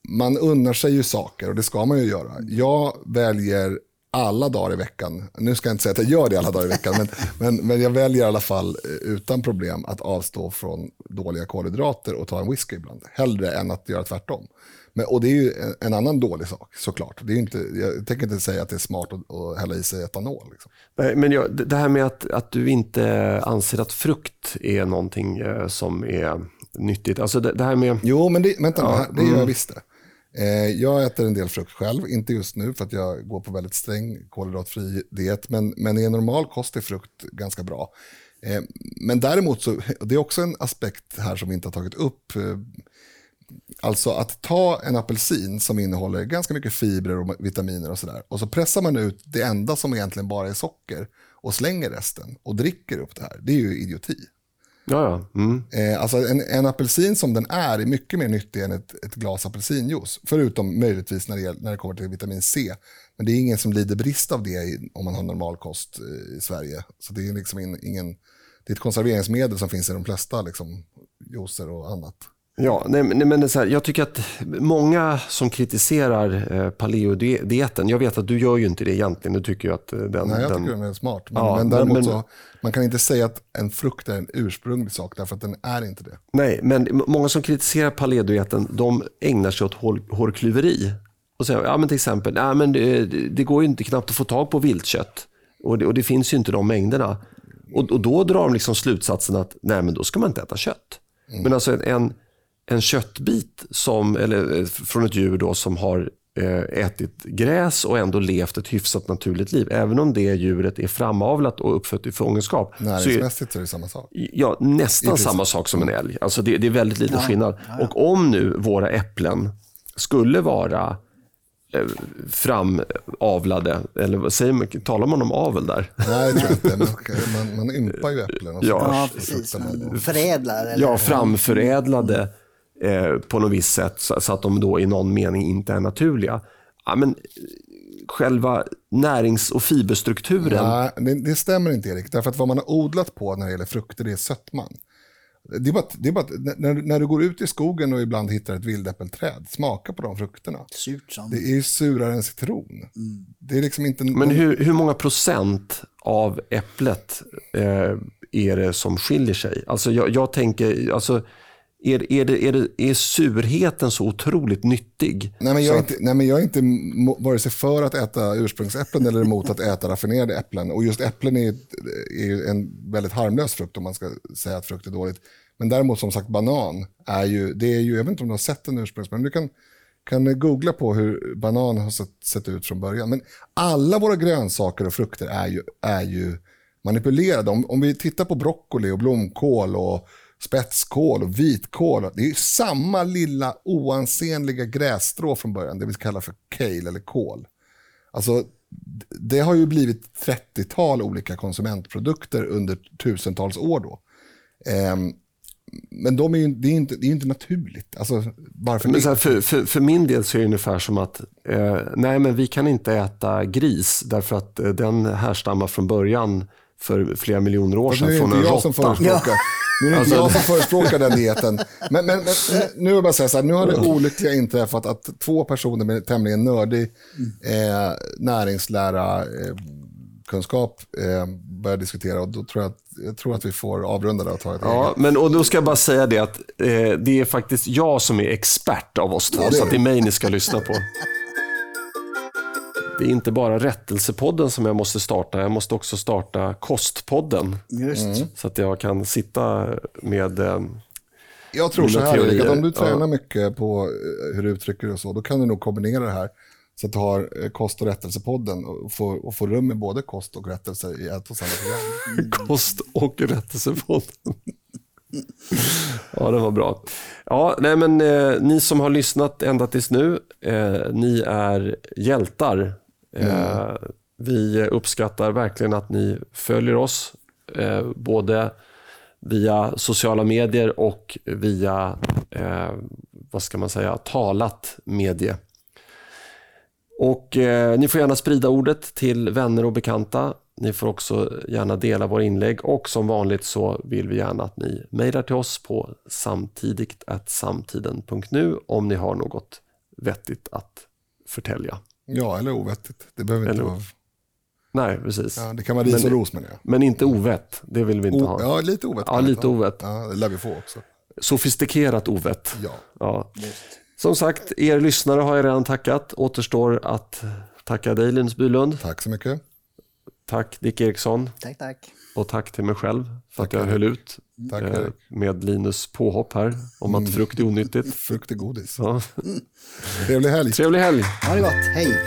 man unnar sig ju saker och det ska man ju göra. Jag väljer alla dagar i veckan, nu ska jag inte säga att jag gör det alla dagar i veckan, men, men, men jag väljer i alla fall eh, utan problem att avstå från dåliga kolhydrater och ta en whisky ibland. Hellre än att göra tvärtom. Men, och det är ju en, en, annan dålig sak såklart. Det är inte, jag tänker inte säga att det är smart att, att hälla i sig etanol. Liksom. Men jag, det här med att, att du inte anser att frukt är någonting eh, som är nyttigt. Alltså det, det här med... Jo, men det, vänta, ja, det gör jag mm. visst det. Eh, jag äter en del frukt själv, inte just nu för att jag går på väldigt sträng kolhydratfri diet, men, men i en normal kost är frukt ganska bra. Eh, men däremot så, det är också en aspekt här som vi inte har tagit upp. Eh, alltså att ta en apelsin som innehåller ganska mycket fibrer och vitaminer och sådär och så pressar man ut det enda som egentligen bara är socker och slänger resten och dricker upp det här. Det är ju idioti. Ja, ja. Mm. Eh, alltså en, en apelsin som den är är mycket mer nyttig än ett, ett glas apelsinjuice. Förutom möjligtvis när det, när det kommer till vitamin C. Men det är ingen som lider brist av det i, om man har normalkost eh, i Sverige. Så det är liksom in, ingen, det är ett konserveringsmedel som finns i de flesta liksom, juicer och annat. Ja, nej, nej, men det är så här, jag tycker att många som kritiserar eh, paleodieten, jag vet att du gör ju inte det egentligen, du tycker ju att eh, den... Nej, jag den, tycker den är smart. Men, Ja, men däremot men- så, man kan inte säga att en frukt är en ursprunglig sak, därför att den är inte det. Nej, men många som kritiserar paleodieten, de ägnar sig åt hår, hårklyveri. Och säger, ja men till exempel, ja, men det, det går ju inte knappt att få tag på viltkött. Och det, och det finns ju inte de mängderna. Och, och då drar de liksom slutsatsen att, nej men då ska man inte äta kött. Men alltså en, en, en köttbit som, eller, eh, från ett djur då som har eh, ätit gräs och ändå levt ett hyfsat naturligt liv. Även om det djuret är framavlat och uppfött i fångenskap. Näringsmässigt så är det samma sak. Ja, nästan samma sak som en älg. Alltså det, det är väldigt liten skillnad. Och om nu våra äpplen skulle vara eh, framavlade, eller vad säger man, talar man om avel där? Nej, det tror jag inte. Man, man, man ympar ju äpplen och så Ja. Ja, precis. Förädlar. Eller? Ja, framförädlade eh, på något visst sätt så, så att de då i någon mening inte är naturliga. Ja, men, själva närings och fiberstrukturen, Nej, det, det stämmer inte Erik. Därför att vad man har odlat på när det gäller frukter, det är sötman. Det är bara, det är bara när, när du går ut i skogen och ibland hittar ett vildäppelträd, smaka på de frukterna. Surt som. Det är ju surare än citron. Det är liksom inte... Men hur, hur många procent av äpplet eh, är det som skiljer sig? Alltså jag, jag tänker, alltså, är, är, det, är, det, är surheten så otroligt nyttig? Nej men, jag är inte, nej, men jag är inte vare sig för att äta ursprungsäpplen eller emot att äta raffinerade äpplen. Och just äpplen är är en väldigt harmlös frukt om man ska säga att frukt är dåligt. Men däremot som sagt banan är ju, det är ju, jag vet inte om du har sett en ursprungs, men du kan, kan googla på hur banan har sett, sett ut från början. Men alla våra grönsaker och frukter är ju, är ju manipulerade. Om, om vi tittar på broccoli och blomkål och spetskål och vitkål. Det är samma lilla oansenliga grässtrå från början, det vi kallar för kale eller kål. Alltså, det har ju blivit 30-tal olika konsumentprodukter under tusentals år då. Ehm, men de är ju, det är ju inte, det är inte naturligt. Alltså, bara för Men här, för, för, för min del så är det ungefär som att eh, nej, men vi kan inte äta gris därför att eh, den härstammar från början för flera miljoner år sedan nu är det från inte en jag som råtta. förespråkar, nu är det inte Alltså- jag som förespråkar den dieten. Men, men, men nu vill jag bara säga så här, nu har det olyckliga inträffat att två personer med tämligen nördig eh, näringslära eh, kunskap eh, börjar diskutera och då tror jag att, jag tror att vi får avrunda det och ta ett Ja, eget. men och då ska jag bara säga det att eh, det är faktiskt jag som är expert av oss två, Ja, så att det är mig ni ska lyssna på. Det är inte bara Rättelsepodden som jag måste starta, jag måste också starta Kostpodden. Just. Så att jag kan sitta med... Eh, Jag tror så här teorier, att om du ja. tränar mycket på eh, hur du uttrycker dig och så, då kan du nog kombinera det här. Så att du har eh, kost och rättelsepodden och får, och får rum med både kost och rättelse i ett och samma program. Kost och Rättelsepodden. Ja, det var bra. Ja, nej men eh, ni som har lyssnat ända tills nu, eh, ni är hjältar. Mm. Eh, vi uppskattar verkligen att ni följer oss, eh, både via sociala medier och via, eh, vad ska man säga, talat medie. Och eh, Ni får gärna sprida ordet till vänner och bekanta. Ni får också gärna dela våra inlägg och som vanligt så vill vi gärna att ni mejlar till oss på samtidigt samtiden.nu om ni har något vettigt att förtälja. Ja, eller ovettigt. Det behöver inte Eller- vara... Nej, precis. Ja, det kan vara ris Men och ros menar jag. Men inte ovett, det vill vi inte O, ha. ja, lite ovett. Ja, lite ovett. Ja, det lär vi få också. Sofistikerat ovett. Ja. Ja. Som sagt, er lyssnare har jag redan tackat. Återstår att tacka dig Linus Bylund. Tack så mycket. Tack Dick Eriksson. Tack, tack. Och tack till mig själv för att Tack, jag Erik. höll ut Tack, eh. Mm. med Linus påhopp här om att frukt är onyttigt. Frukt är godis. Ja. Trevlig helg. Trevlig helg! Ha det gott. Hej.